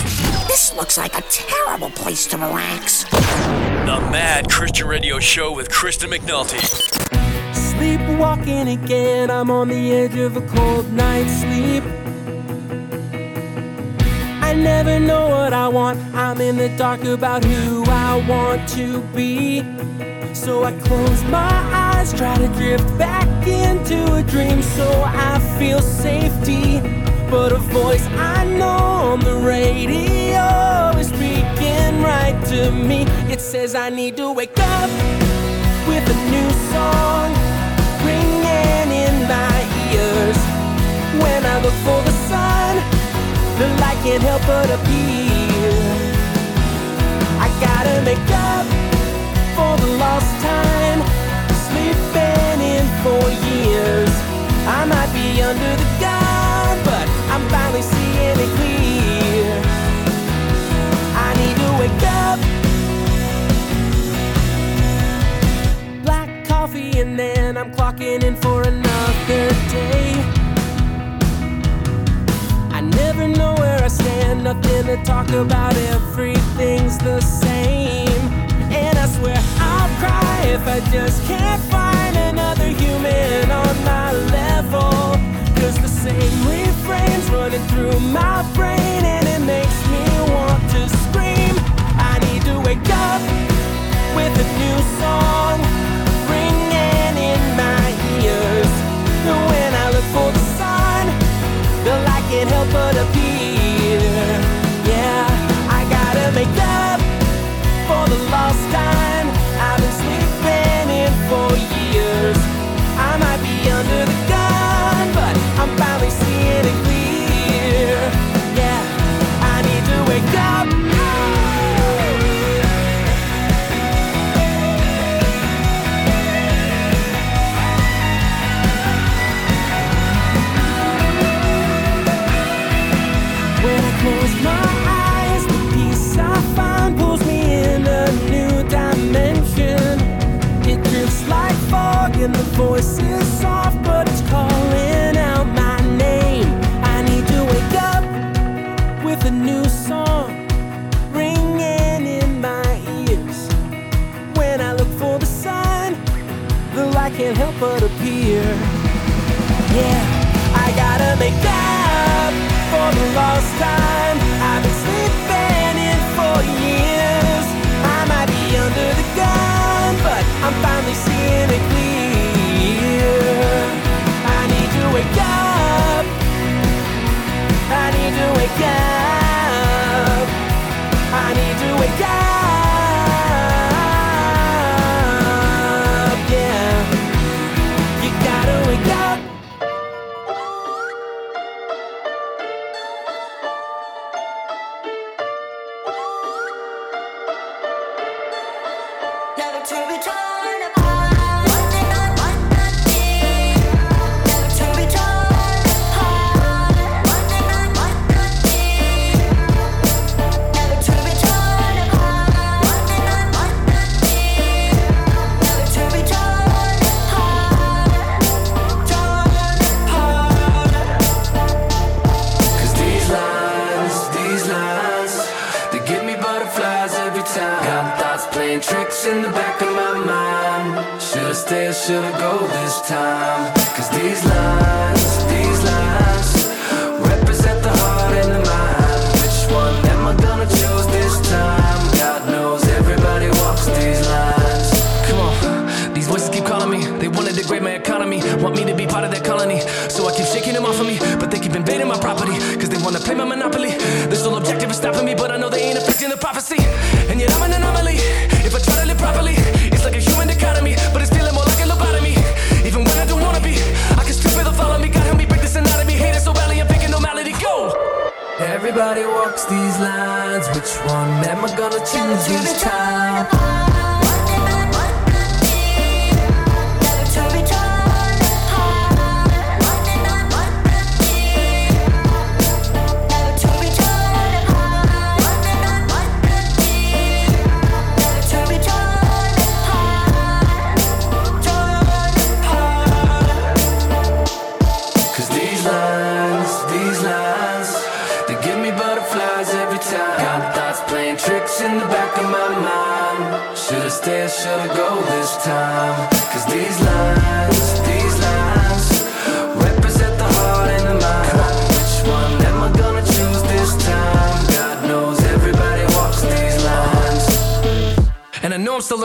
This looks like a terrible place to relax. The Mad Christian Radio Show with Kristen McNulty. Sleepwalking again, I'm on the edge of a cold night's sleep. I never know what I want, I'm in the dark about who I want to be. So I close my eyes, try to drift back into a dream so I feel safety. But a voice I know on the radio is speaking right to me. It says I need to wake up with a new song ringing in my ears. When I look for the sun, the light can't help but appear. I gotta make up for the lost time, sleeping in for years. I might be under the gun, I'm finally seeing it clear. I need to wake up. Black coffee, and then I'm clocking in for another day. I never know where I stand, nothing to talk about, everything's the same. And I swear I'll cry if I just can't find another human on my level. Cause the same refrain's running through my brain, and it makes me want to scream. I need to wake up with a new song ringing in my ears. And when I look for the sun, but appear. Yeah, I gotta make up for the lost time. I've been sleeping in for years. Wake up. I need to wake up. Stay or shoulda go this time. Cause these lines,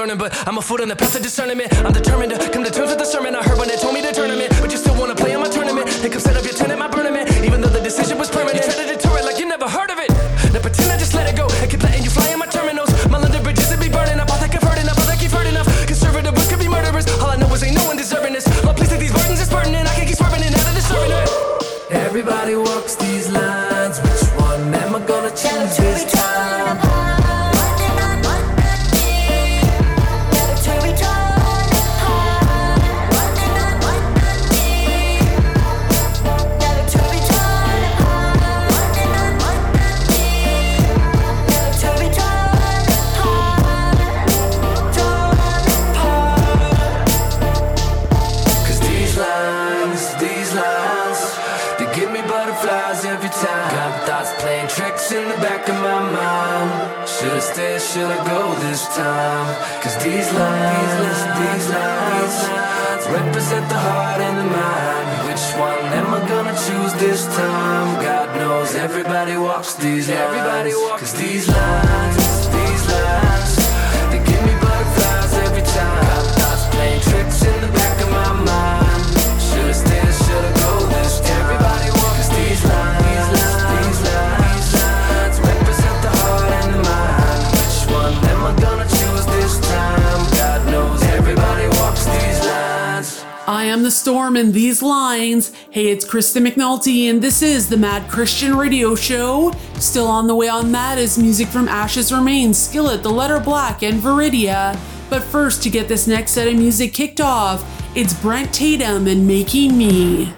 learning, but I'm a fool in the path of discernment. I'm determined to come to terms with the sermon I heard when they told me to tournament, but you still wanna play in my tournament. They come set up your tent my this time. God knows everybody walks these lines. Everybody walks Cause these lines, these lines, they give me butterflies every time. Thoughts playing tricks in the back of my mind. Should've stayed, should've go this time. Everybody walks these lines. I am the storm in these lines. Hey, it's Kristen McNulty, and this is the Mad Christian Radio Show. Still on the way on that is music from Ashes Remains, Skillet, The Letter Black, and Viridia. But first, to get this next set of music kicked off, it's Brent Tatum and Making Me.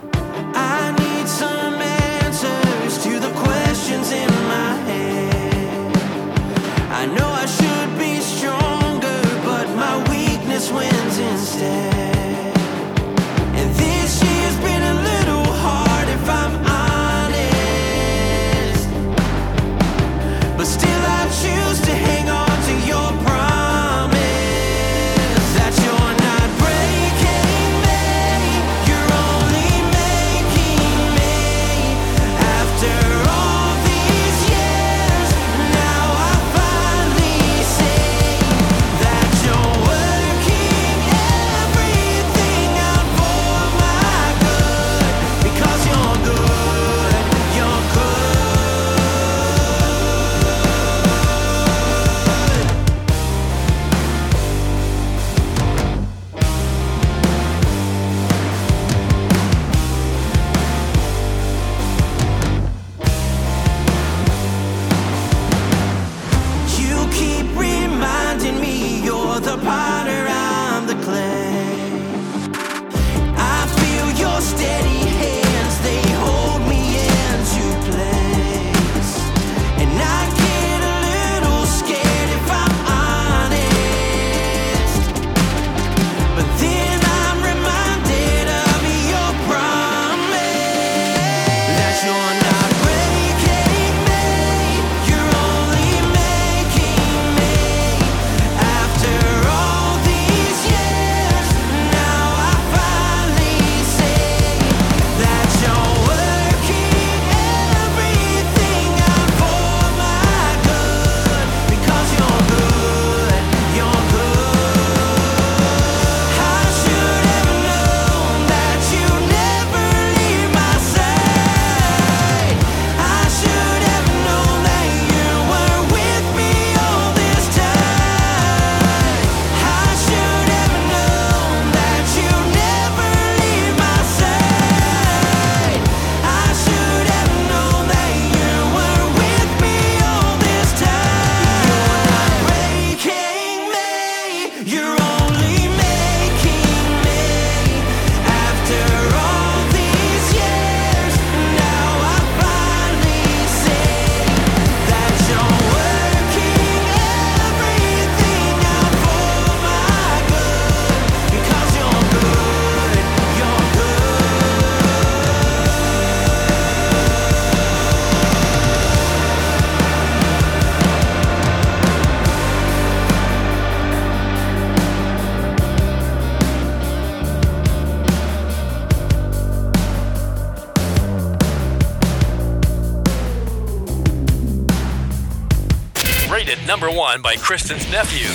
One by Kristen's nephew.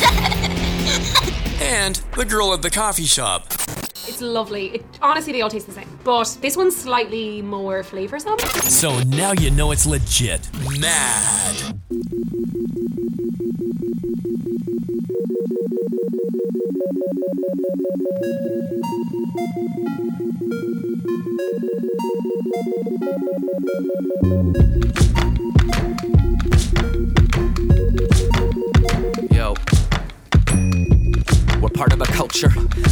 and the girl at the coffee shop. It's lovely. It, honestly, they all taste the same. But this one's slightly more flavoursome. So now you know it's legit. Mad. Culture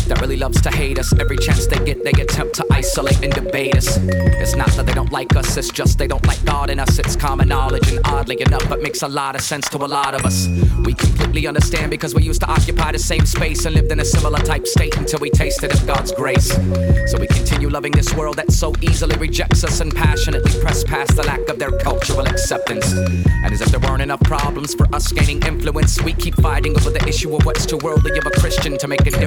that really loves to hate us. Every chance they get, they attempt to isolate and debate us. It's not that they don't like us, it's just they don't like God in us. It's common knowledge, and oddly enough, it makes a lot of sense to a lot of us. We completely understand because we used to occupy the same space and lived in a similar type state until we tasted of God's grace. So we continue loving this world that so easily rejects us and passionately press past the lack of their cultural acceptance. And as if there weren't enough problems for us gaining influence, we keep fighting over the issue of what's too worldly of a Christian to make a difference.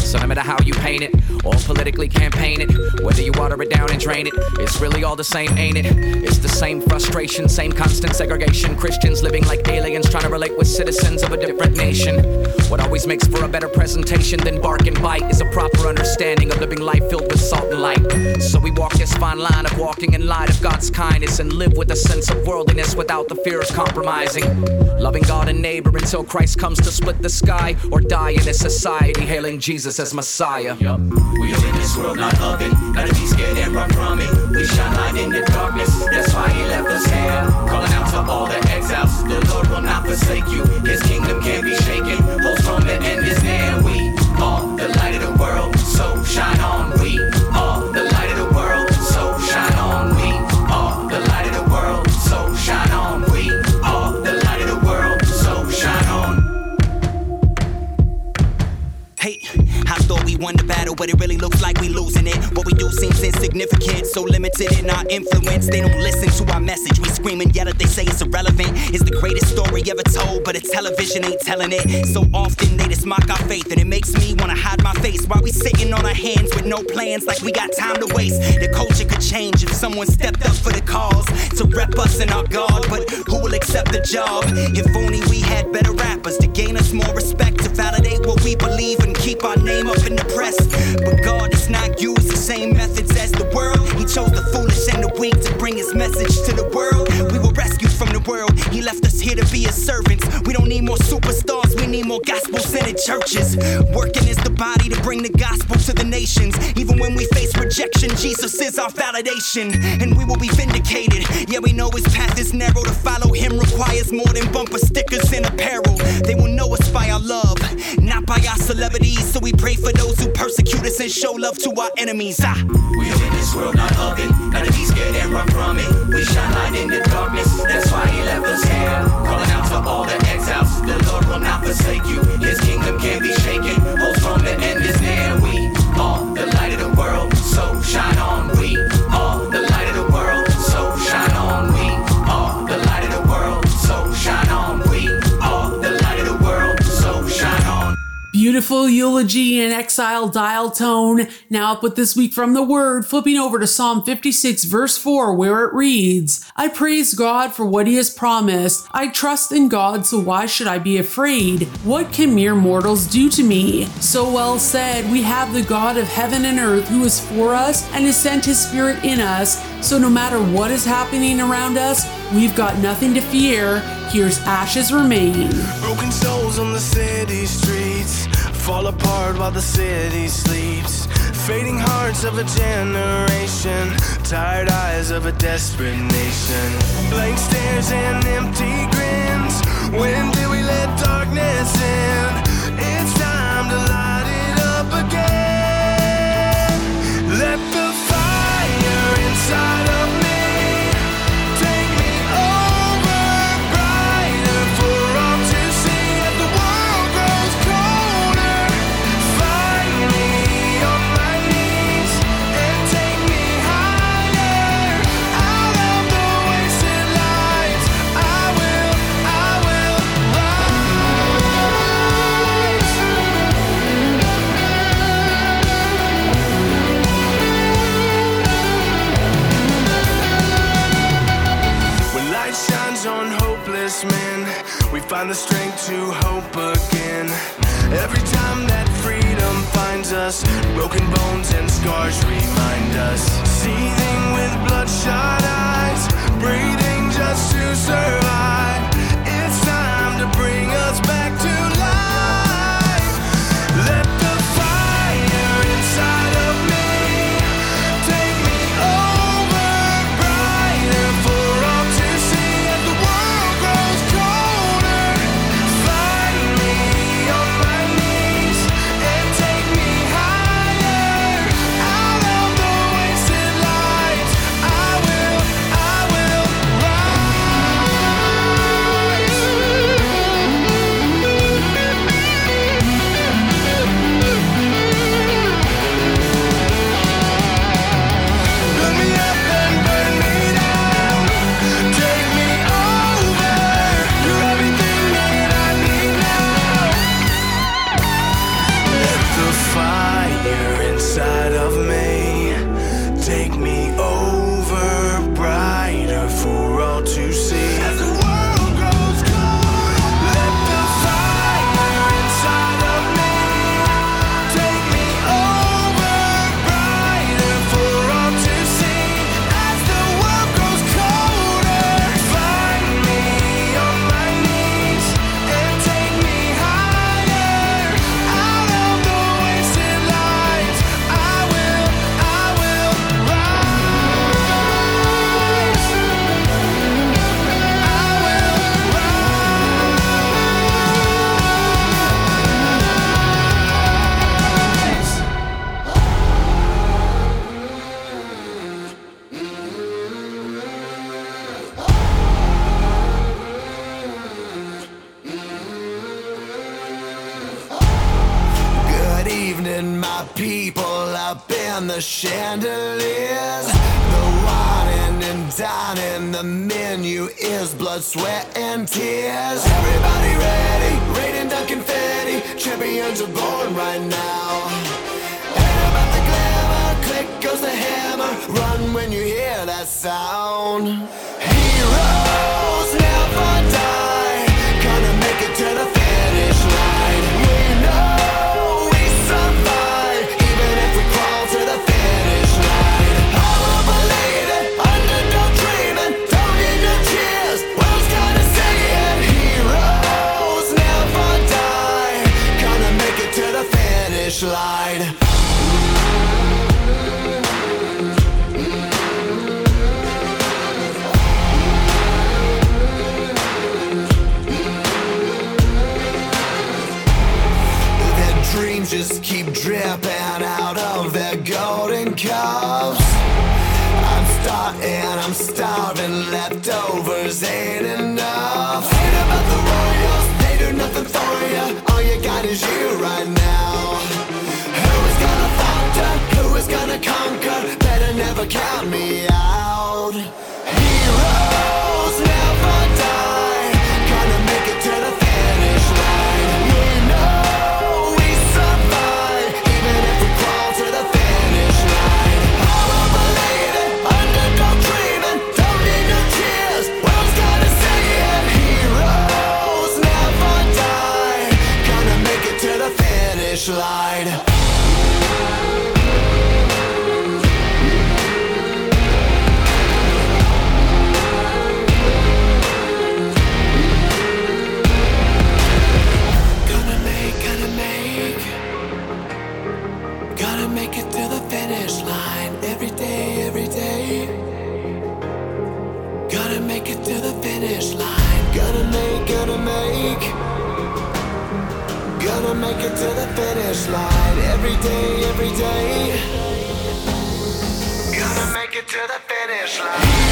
So no matter how you paint it, or politically campaign it, whether you water it down and drain it, it's really all the same, ain't it? It's the same frustration, same constant segregation. Christians living like aliens trying to relate with citizens of a different nation. What always makes for a better presentation than bark and bite is a proper understanding of living life filled with salt and light. So we walk this fine line of walking in light of God's kindness and live with a sense of worldliness without the fear of compromising. Loving God and neighbor until Christ comes to split the sky or die in a society hailing Jesus as Messiah. We are in this world, not of it. Gotta be scared and run from it. We shine light in the darkness. That's why he left us here. Calling out to all the exiles. The Lord will not forsake you. His kingdom can't be shaken. Hold from the end is near. We are the light of the world. So shine on. We won the battle, but it really looks like we losing it. What we do seems insignificant, so limited in our influence. They don't listen to our message. We scream and yell it, they say it's irrelevant. It's the greatest story ever told, but the television ain't telling it. So often they just mock our faith, and it makes me wanna hide my face. While we sitting on our hands with no plans, like we got time to waste. The culture could change if someone stepped up for the cause to rep us and our God. But who will accept the job? If only we had better rappers to gain us more respect, to validate what we believe and keep our name up in the But God does not use the same methods as the world. He chose the foolish and the weak to bring his message to the world. We were rescued from the world. He left us here to be his servants. We don't need more superstars, we need more gospel centered churches. Working as the body to bring the gospel to the nations. Even when we face rejection, Jesus is our validation. And we will be vindicated. Yeah, we know his path is narrow. To follow him requires more than bumper stickers and apparel. They will know us by our love, not by our celebrities. So we pray for those who persecute us and show love to our enemies. Ah. We are in this world, not of it. Gotta be scared and run from it. We shine light in the darkness. That's why he left us here. Calling out to all the exiles. The Lord will not forsake you. His kingdom can't be shaken. Hold from the end is near. We are the light of the world. So shine on. We Beautiful eulogy in exile dial tone. Now up with this week from the word, flipping over to Psalm 56 verse 4 where it reads, I praise God for what he has promised. I trust in God, so why should I be afraid? What can mere mortals do to me? So well said, we have the God of heaven and earth who is for us and has sent his spirit in us. So no matter what is happening around us, we've got nothing to fear. Here's Ashes Remain. Broken souls on the city streets fall apart while the city sleeps. Fading hearts of a generation, tired eyes of a desperate nation. Blank stares and empty grins. When did we let darkness in? It's time to light find the strength to hope again. Every time that freedom finds us, broken bones and scars remind us. Seething with bloodshot eyes, breathing just to survive. It's time to bring us back to. the chandeliers. The wine and dining, the menu is blood, sweat, and tears. Everybody ready, raining the confetti. Champions are born right now. And about the glamour, click goes the hammer. Run when you hear that sound. niggas ain't enough. Hate about the Royals, they do nothing for ya. All you got is you right now. Who is gonna falter? Who is gonna conquer? Better never count me out. finish line every day, every day. Gotta make it to the finish line. Gotta make, gotta make. Gotta make it to the finish line every day, every day. Gotta make it to the finish line.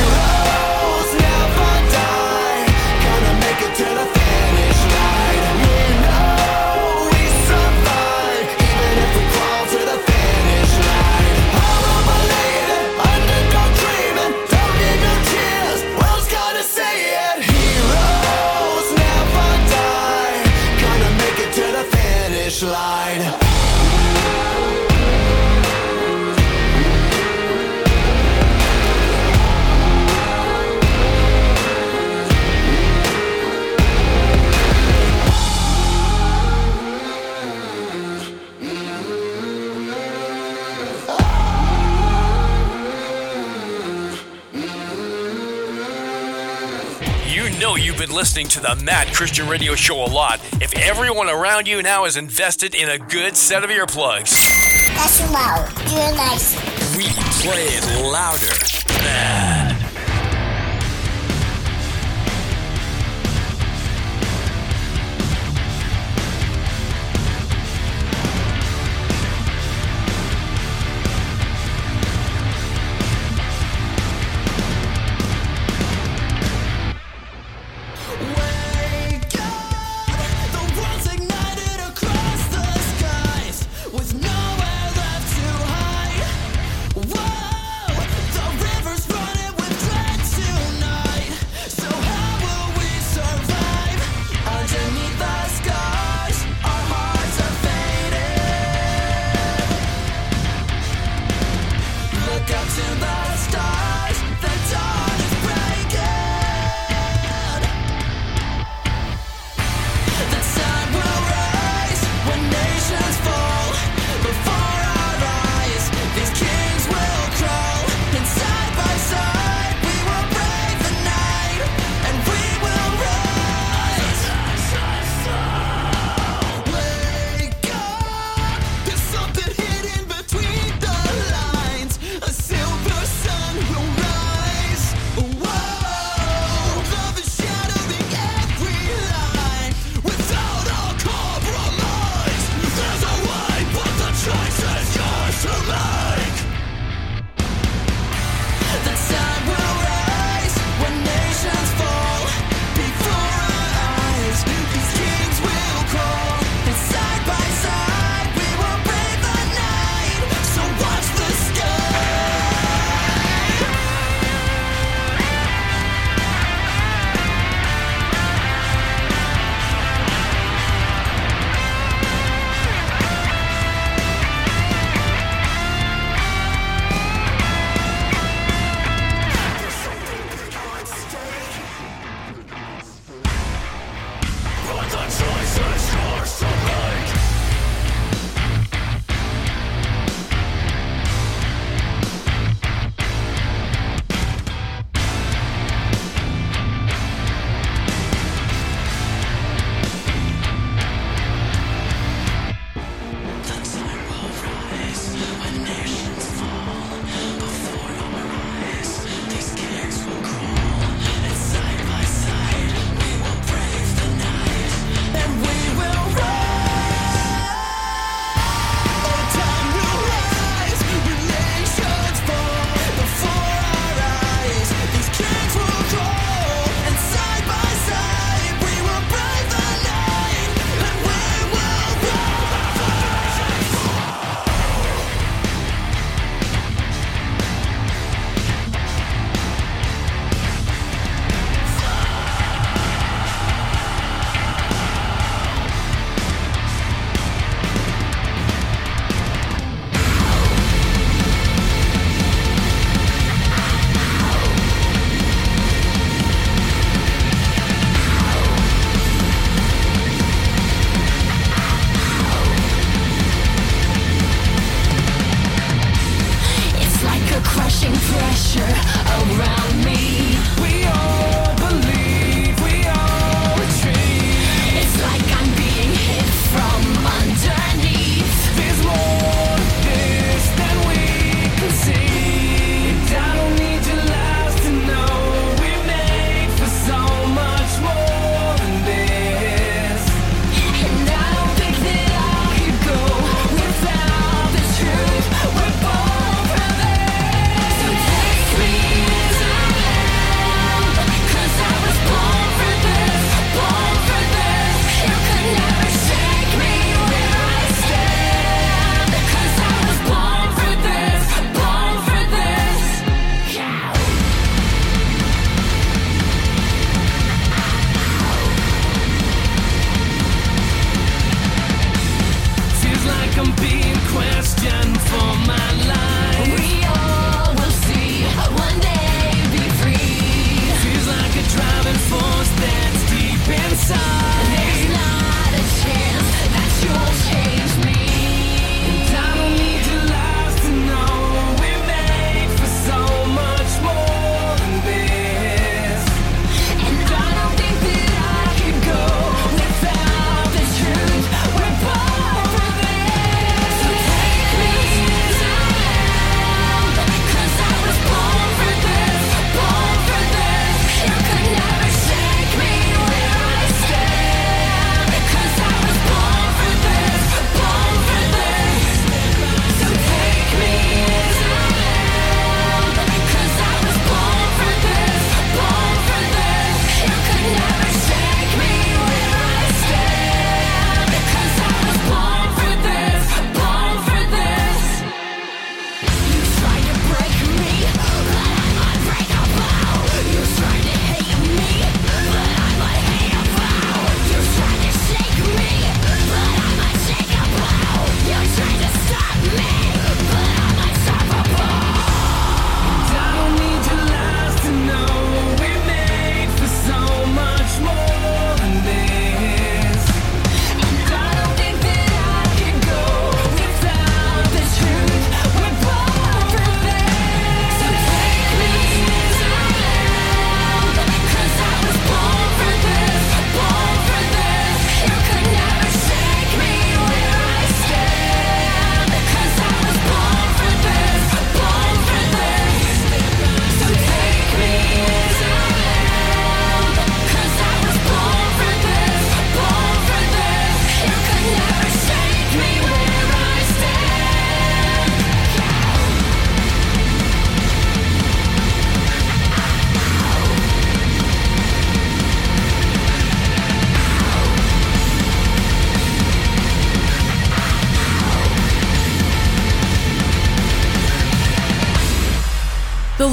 Listening to the Mad Christian Radio Show a lot if everyone around you now is invested in a good set of earplugs. That's loud. You're nice. We play it louder.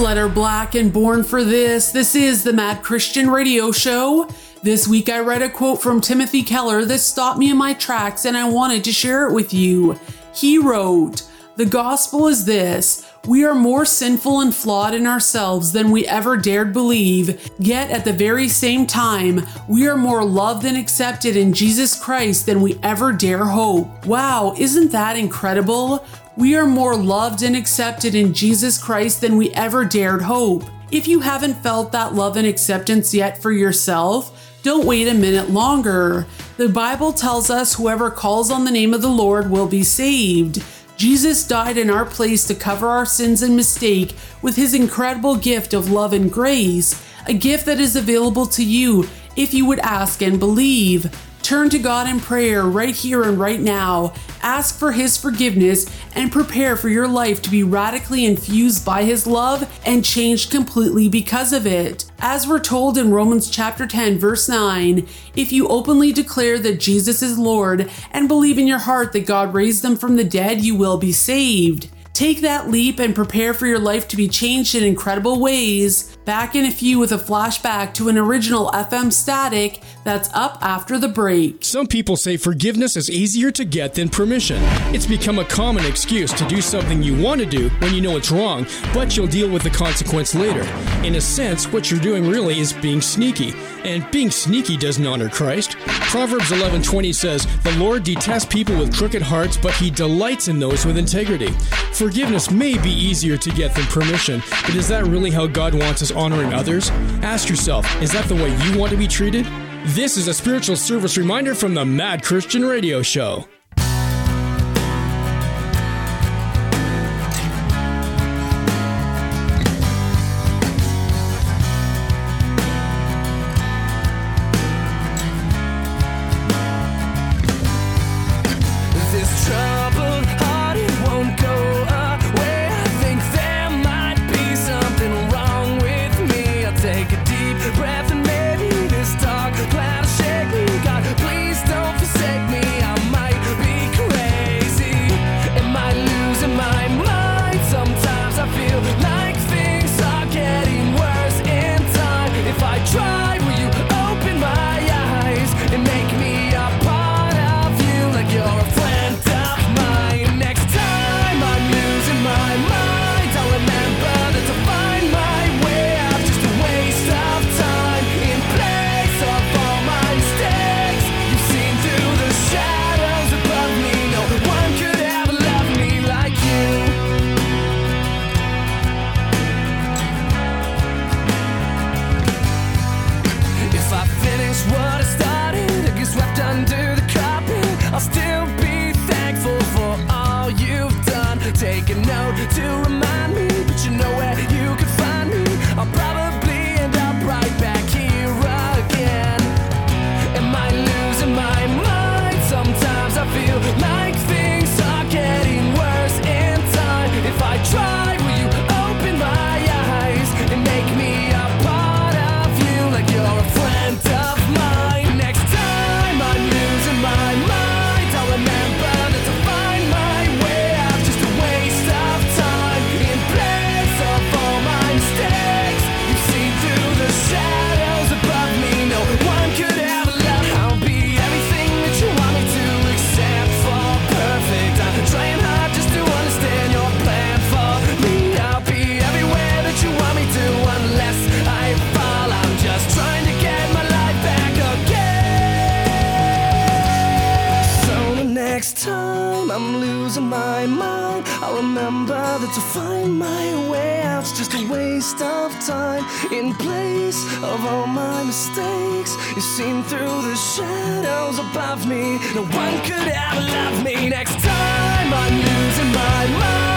Letter black and born for this. This is the Mad Christian Radio Show. This week I read a quote from Timothy Keller that stopped me in my tracks and I wanted to share it with you. He wrote, The gospel is this we are more sinful and flawed in ourselves than we ever dared believe, yet at the very same time, we are more loved and accepted in Jesus Christ than we ever dare hope. Wow, isn't that incredible? We are more loved and accepted in Jesus Christ than we ever dared hope. If you haven't felt that love and acceptance yet for yourself, don't wait a minute longer. The Bible tells us whoever calls on the name of the Lord will be saved. Jesus died in our place to cover our sins and mistake with his incredible gift of love and grace, a gift that is available to you if you would ask and believe. Turn to God in prayer right here and right now. Ask for His forgiveness and prepare for your life to be radically infused by His love and changed completely because of it. As we're told in Romans chapter 10, verse 9, if you openly declare that Jesus is Lord and believe in your heart that God raised them from the dead, you will be saved. Take that leap and prepare for your life to be changed in incredible ways. Back in a few with a flashback to an original FM static that's up after the break. Some people say forgiveness is easier to get than permission. It's become a common excuse to do something you want to do when you know it's wrong, but you'll deal with the consequence later. In a sense, what you're doing really is being sneaky, and being sneaky doesn't honor Christ. Proverbs 11:20 says, "The Lord detests people with crooked hearts, but he delights in those with integrity." Forgiveness may be easier to get than permission, but is that really how God wants us honoring others? Ask yourself, is that the way you want to be treated? This is a spiritual service reminder from the Mad Christian Radio Show. Feel seen through the shadows above me. No one could ever love me. Next time I'm losing my mind,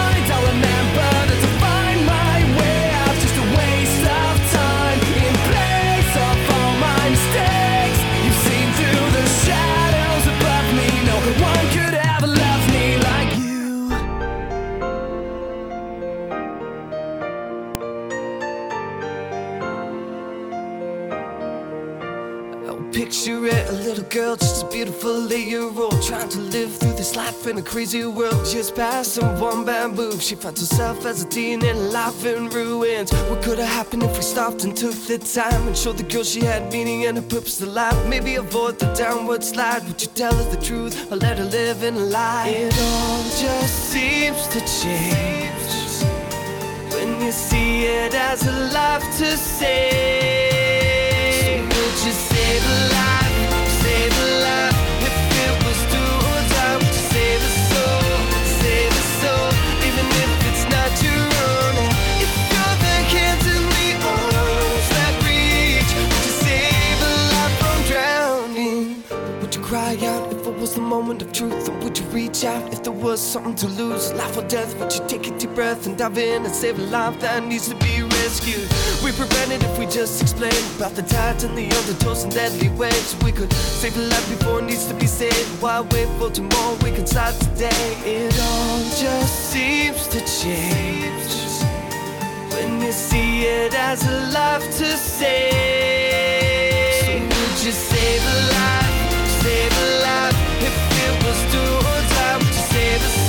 just a beautiful eight-year-old Trying to live through this life in a crazy world. Just passing one move She found herself as a teen in life in ruins. What could have happened if we stopped and took the time And showed the girl she had meaning and a purpose to life? Maybe avoid the downward slide. Would you tell her the truth. Or let her live in a lie? It all just seems to change When you see it as a life to save. So would you save a life, moment of truth? Or would you reach out if there was something to lose? Life or death, would you take a deep breath and dive in and save a life that needs to be rescued? We prevent it if we just explain about the tides and the undertows and deadly waves. We could save a life before it needs to be saved. Why wait for tomorrow? We can start today. It all just seems to change when you see it as a life to save. So would you save a life, save a life? It was do or die,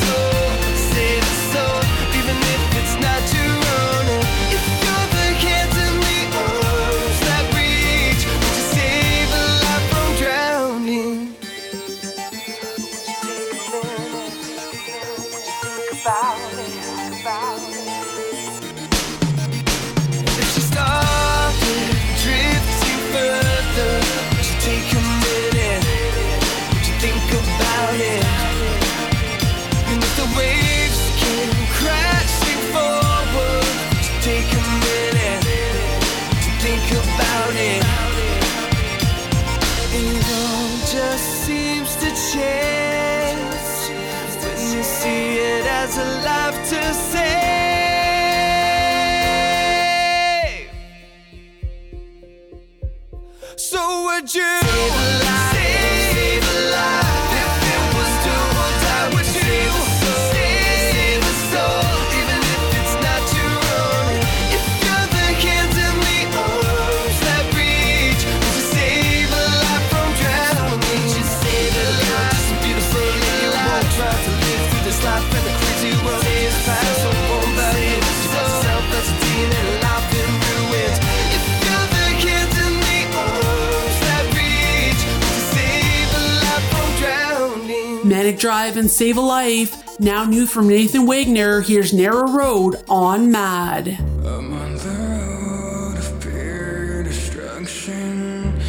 And Save a Life. Now new from Nathan Wagner. Here's Narrow Road on Mad. I'm on the road of pure destruction.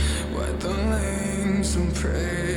The lanes pretty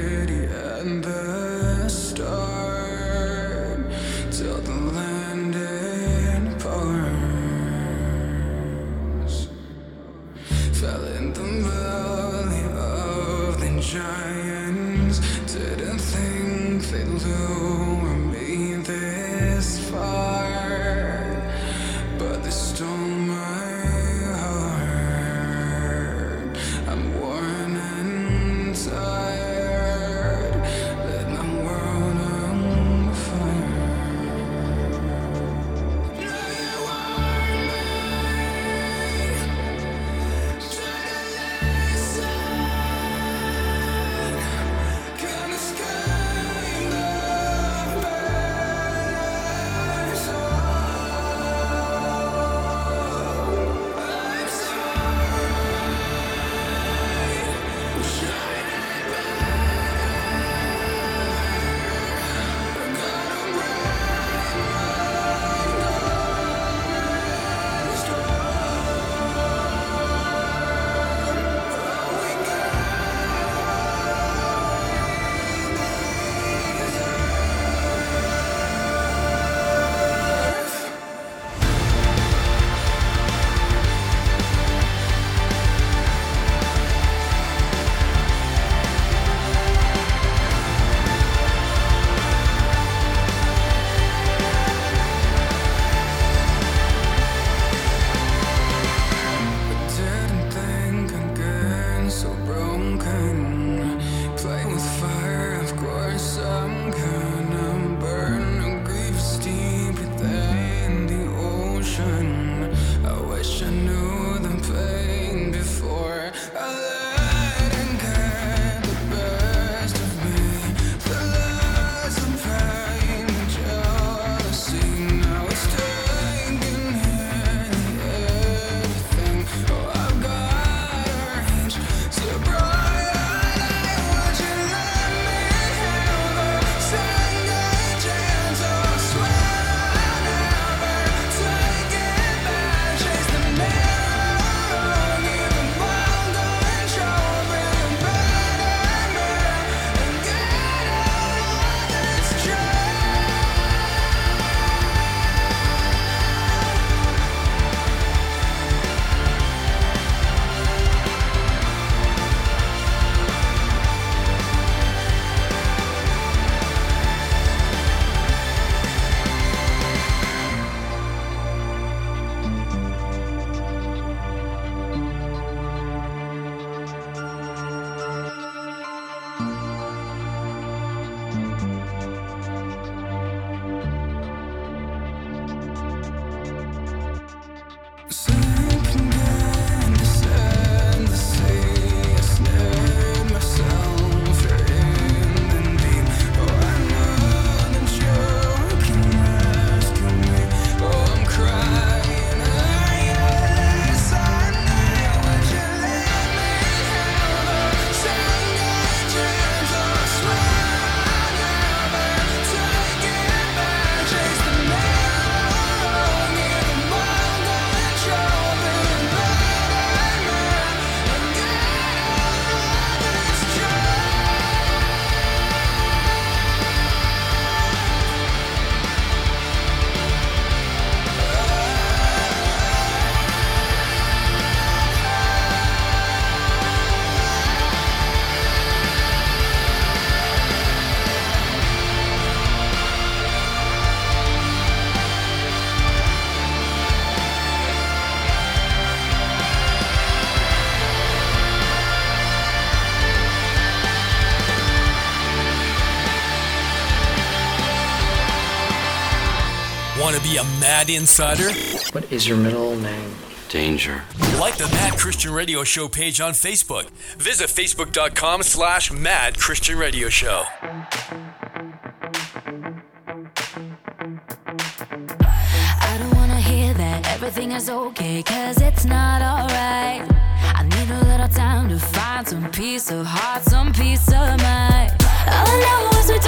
A mad insider. What is your middle name? Danger. Like the Mad Christian Radio Show page on Facebook. Visit facebook.com slash Mad Christian Radio Show. I don't want to hear that everything is okay, cause it's not alright. I need a little time to find some peace of heart, some peace of mind. All I know is we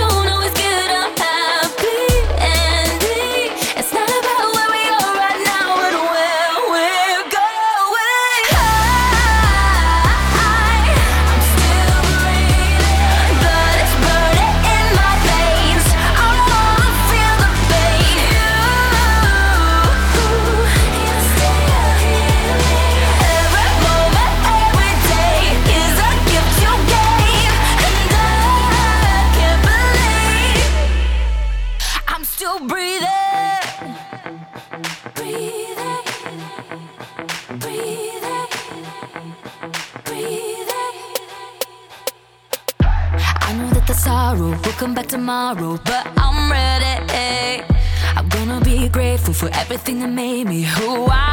for everything that made me who I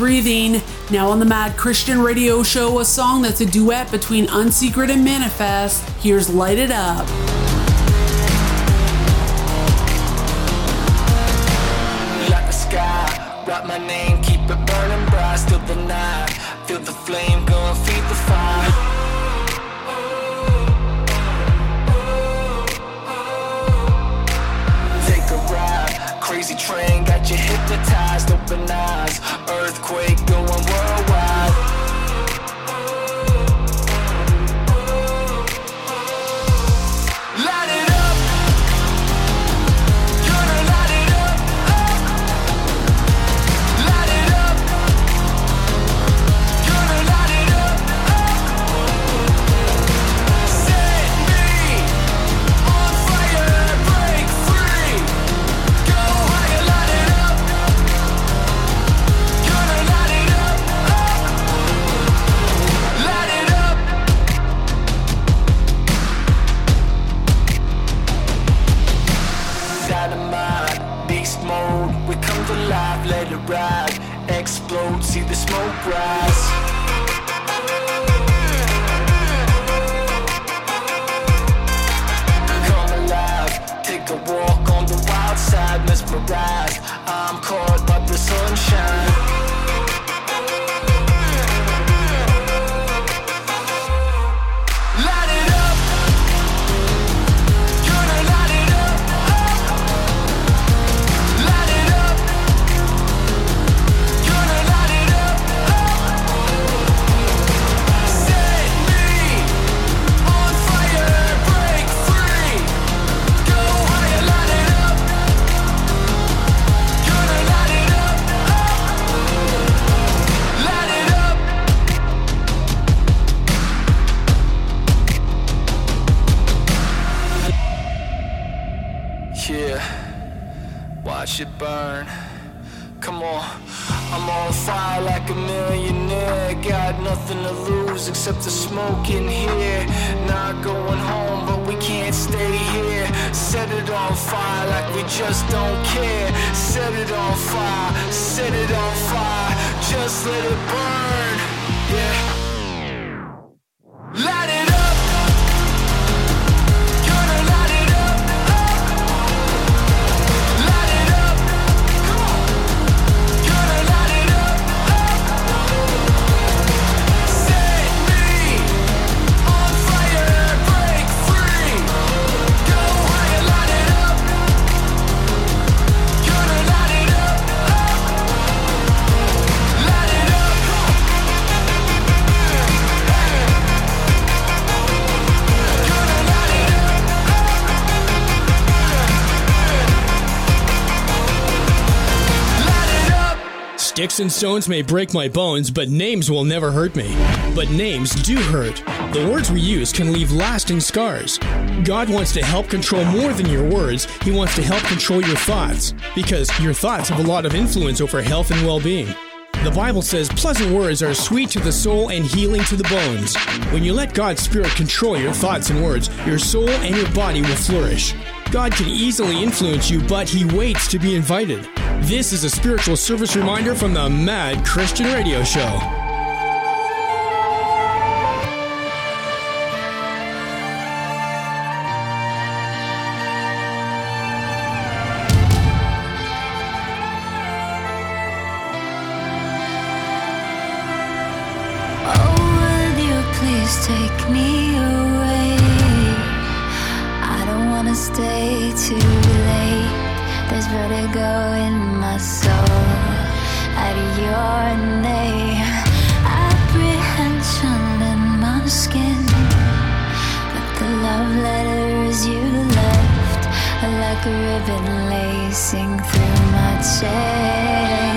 Breathing. Now on the Mad Christian Radio Show, a song that's a duet between Unsecret and Manafest. Here's Light It Up. Sticks and stones may break my bones, but names will never hurt me. But names do hurt. The words we use can leave lasting scars. God wants to help control more than your words, He wants to help control your thoughts. Because your thoughts have a lot of influence over health and well being. The Bible says pleasant words are sweet to the soul and healing to the bones. When you let God's Spirit control your thoughts and words, your soul and your body will flourish. God can easily influence you, but He waits to be invited. This is a spiritual service reminder from the Mad Christian Radio Show. Oh, will you please take me away? I don't wanna stay too vertigo in my soul at your name. Apprehension in my skin, but the love letters you left are like a ribbon lacing through my chest.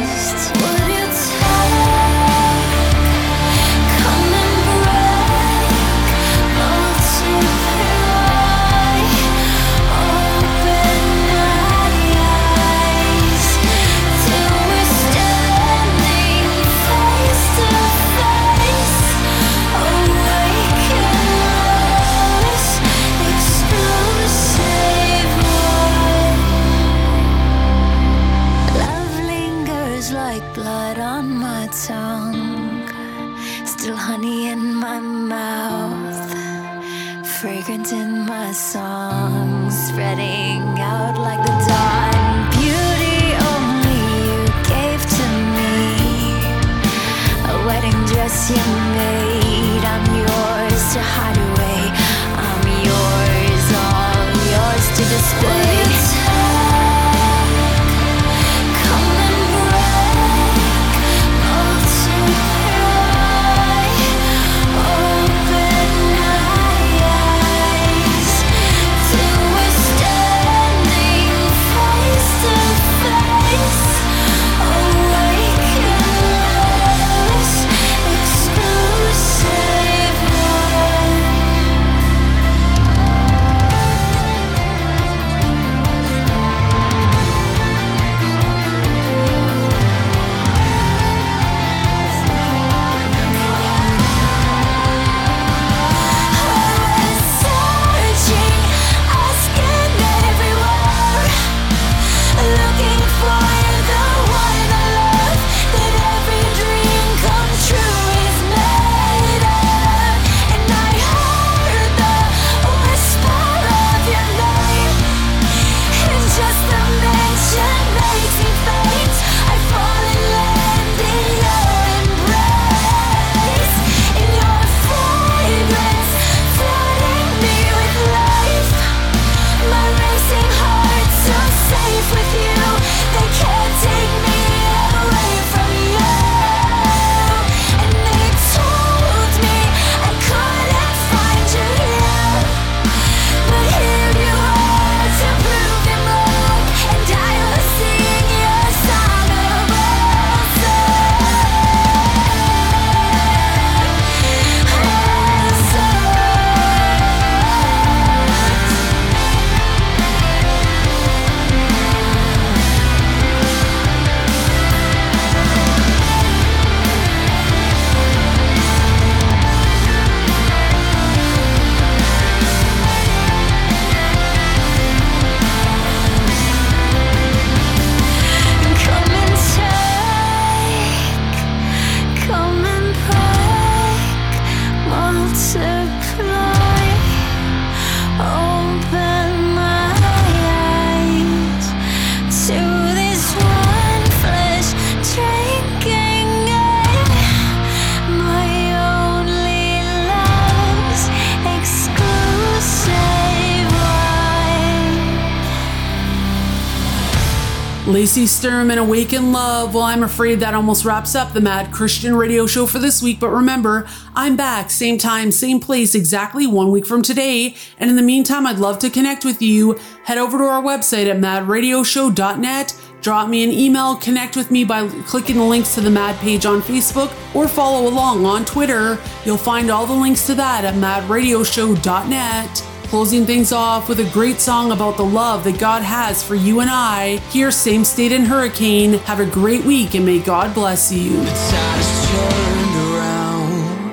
Lacey Sturm and Awaken Love. Well, I'm afraid that almost wraps up the Mad Christian Radio Show for this week, but remember, I'm back, same time, same place, exactly one week from today. And in the meantime, I'd love to connect with you. Head over to our website at madradioshow.net. Drop me an email, connect with me by clicking the links to the Mad page on Facebook, or follow along on Twitter. You'll find all the links to that at madradioshow.net. Closing things off with a great song about the love that God has for you and I. Here, Same State and Hurricane. Have a great week and may God bless you. tide has turned around.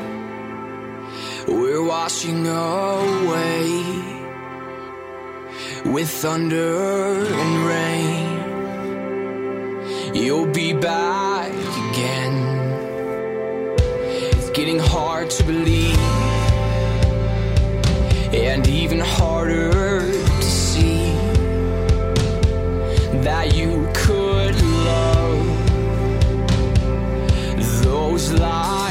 We're washing away with thunder and rain. You'll be back again. It's getting hard to believe, and even harder to see that you could love those like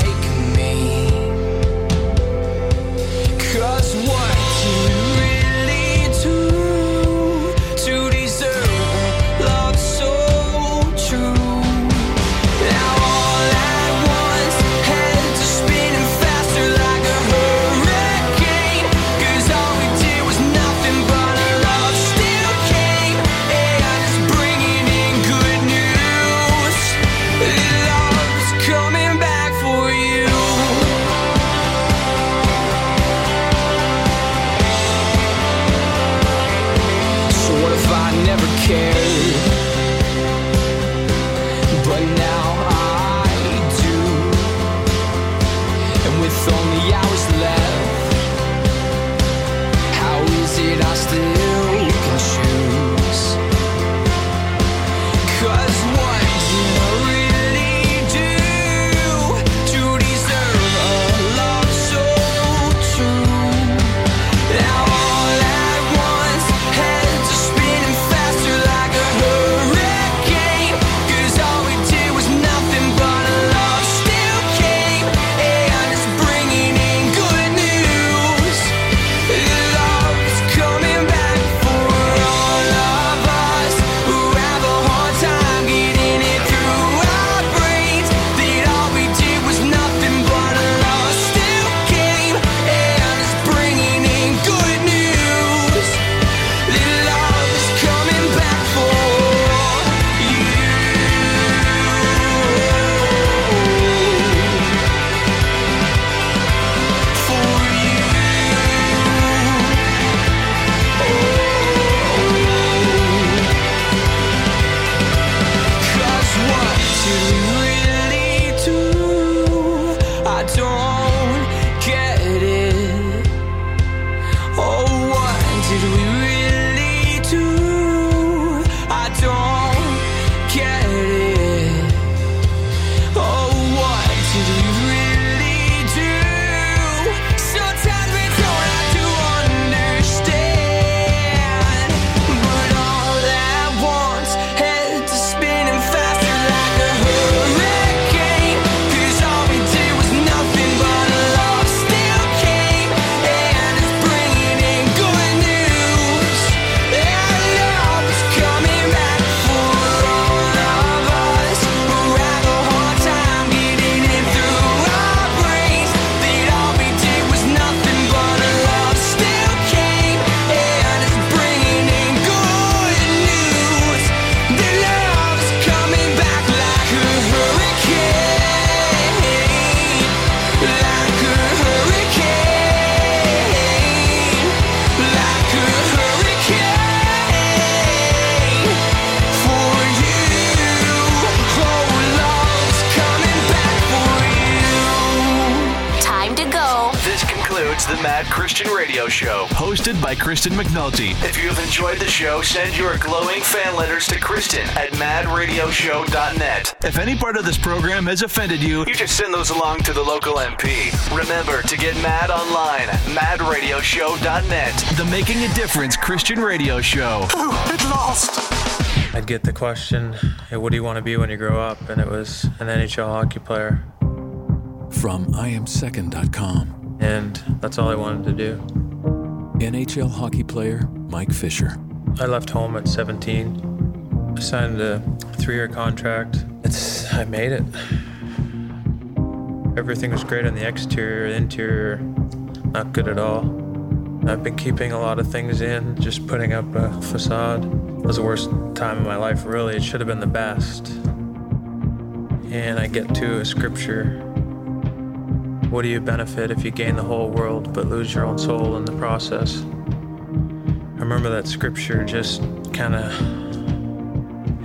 hosted by Kristen McNulty. If you have enjoyed the show, send your glowing fan letters to Kristen at madradioshow.net. If any part of this program has offended you, you just send those along to the local MP. Remember to get mad online, at madradioshow.net. The Making a Difference Christian Radio Show. Oh, It lost. I'd get the question, hey, what do you want to be when you grow up? And it was an NHL hockey player. From IamSecond.com. And that's all I wanted to do. NHL hockey player Mike Fisher. I left home at 17. I signed a three-year contract. It's I made it. Everything was great on the exterior, the interior, not good at all. I've been keeping a lot of things in, just putting up a facade. It was the worst time of my life, really. It should have been the best. And I get to a scripture. What do you benefit if you gain the whole world but lose your own soul in the process? I remember that scripture just kind of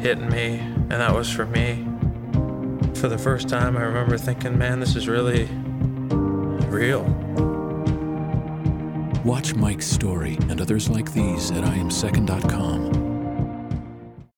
hitting me, and that was for me. For the first time, I remember thinking, man, this is really real. Watch Mike's story and others like these at IamSecond.com.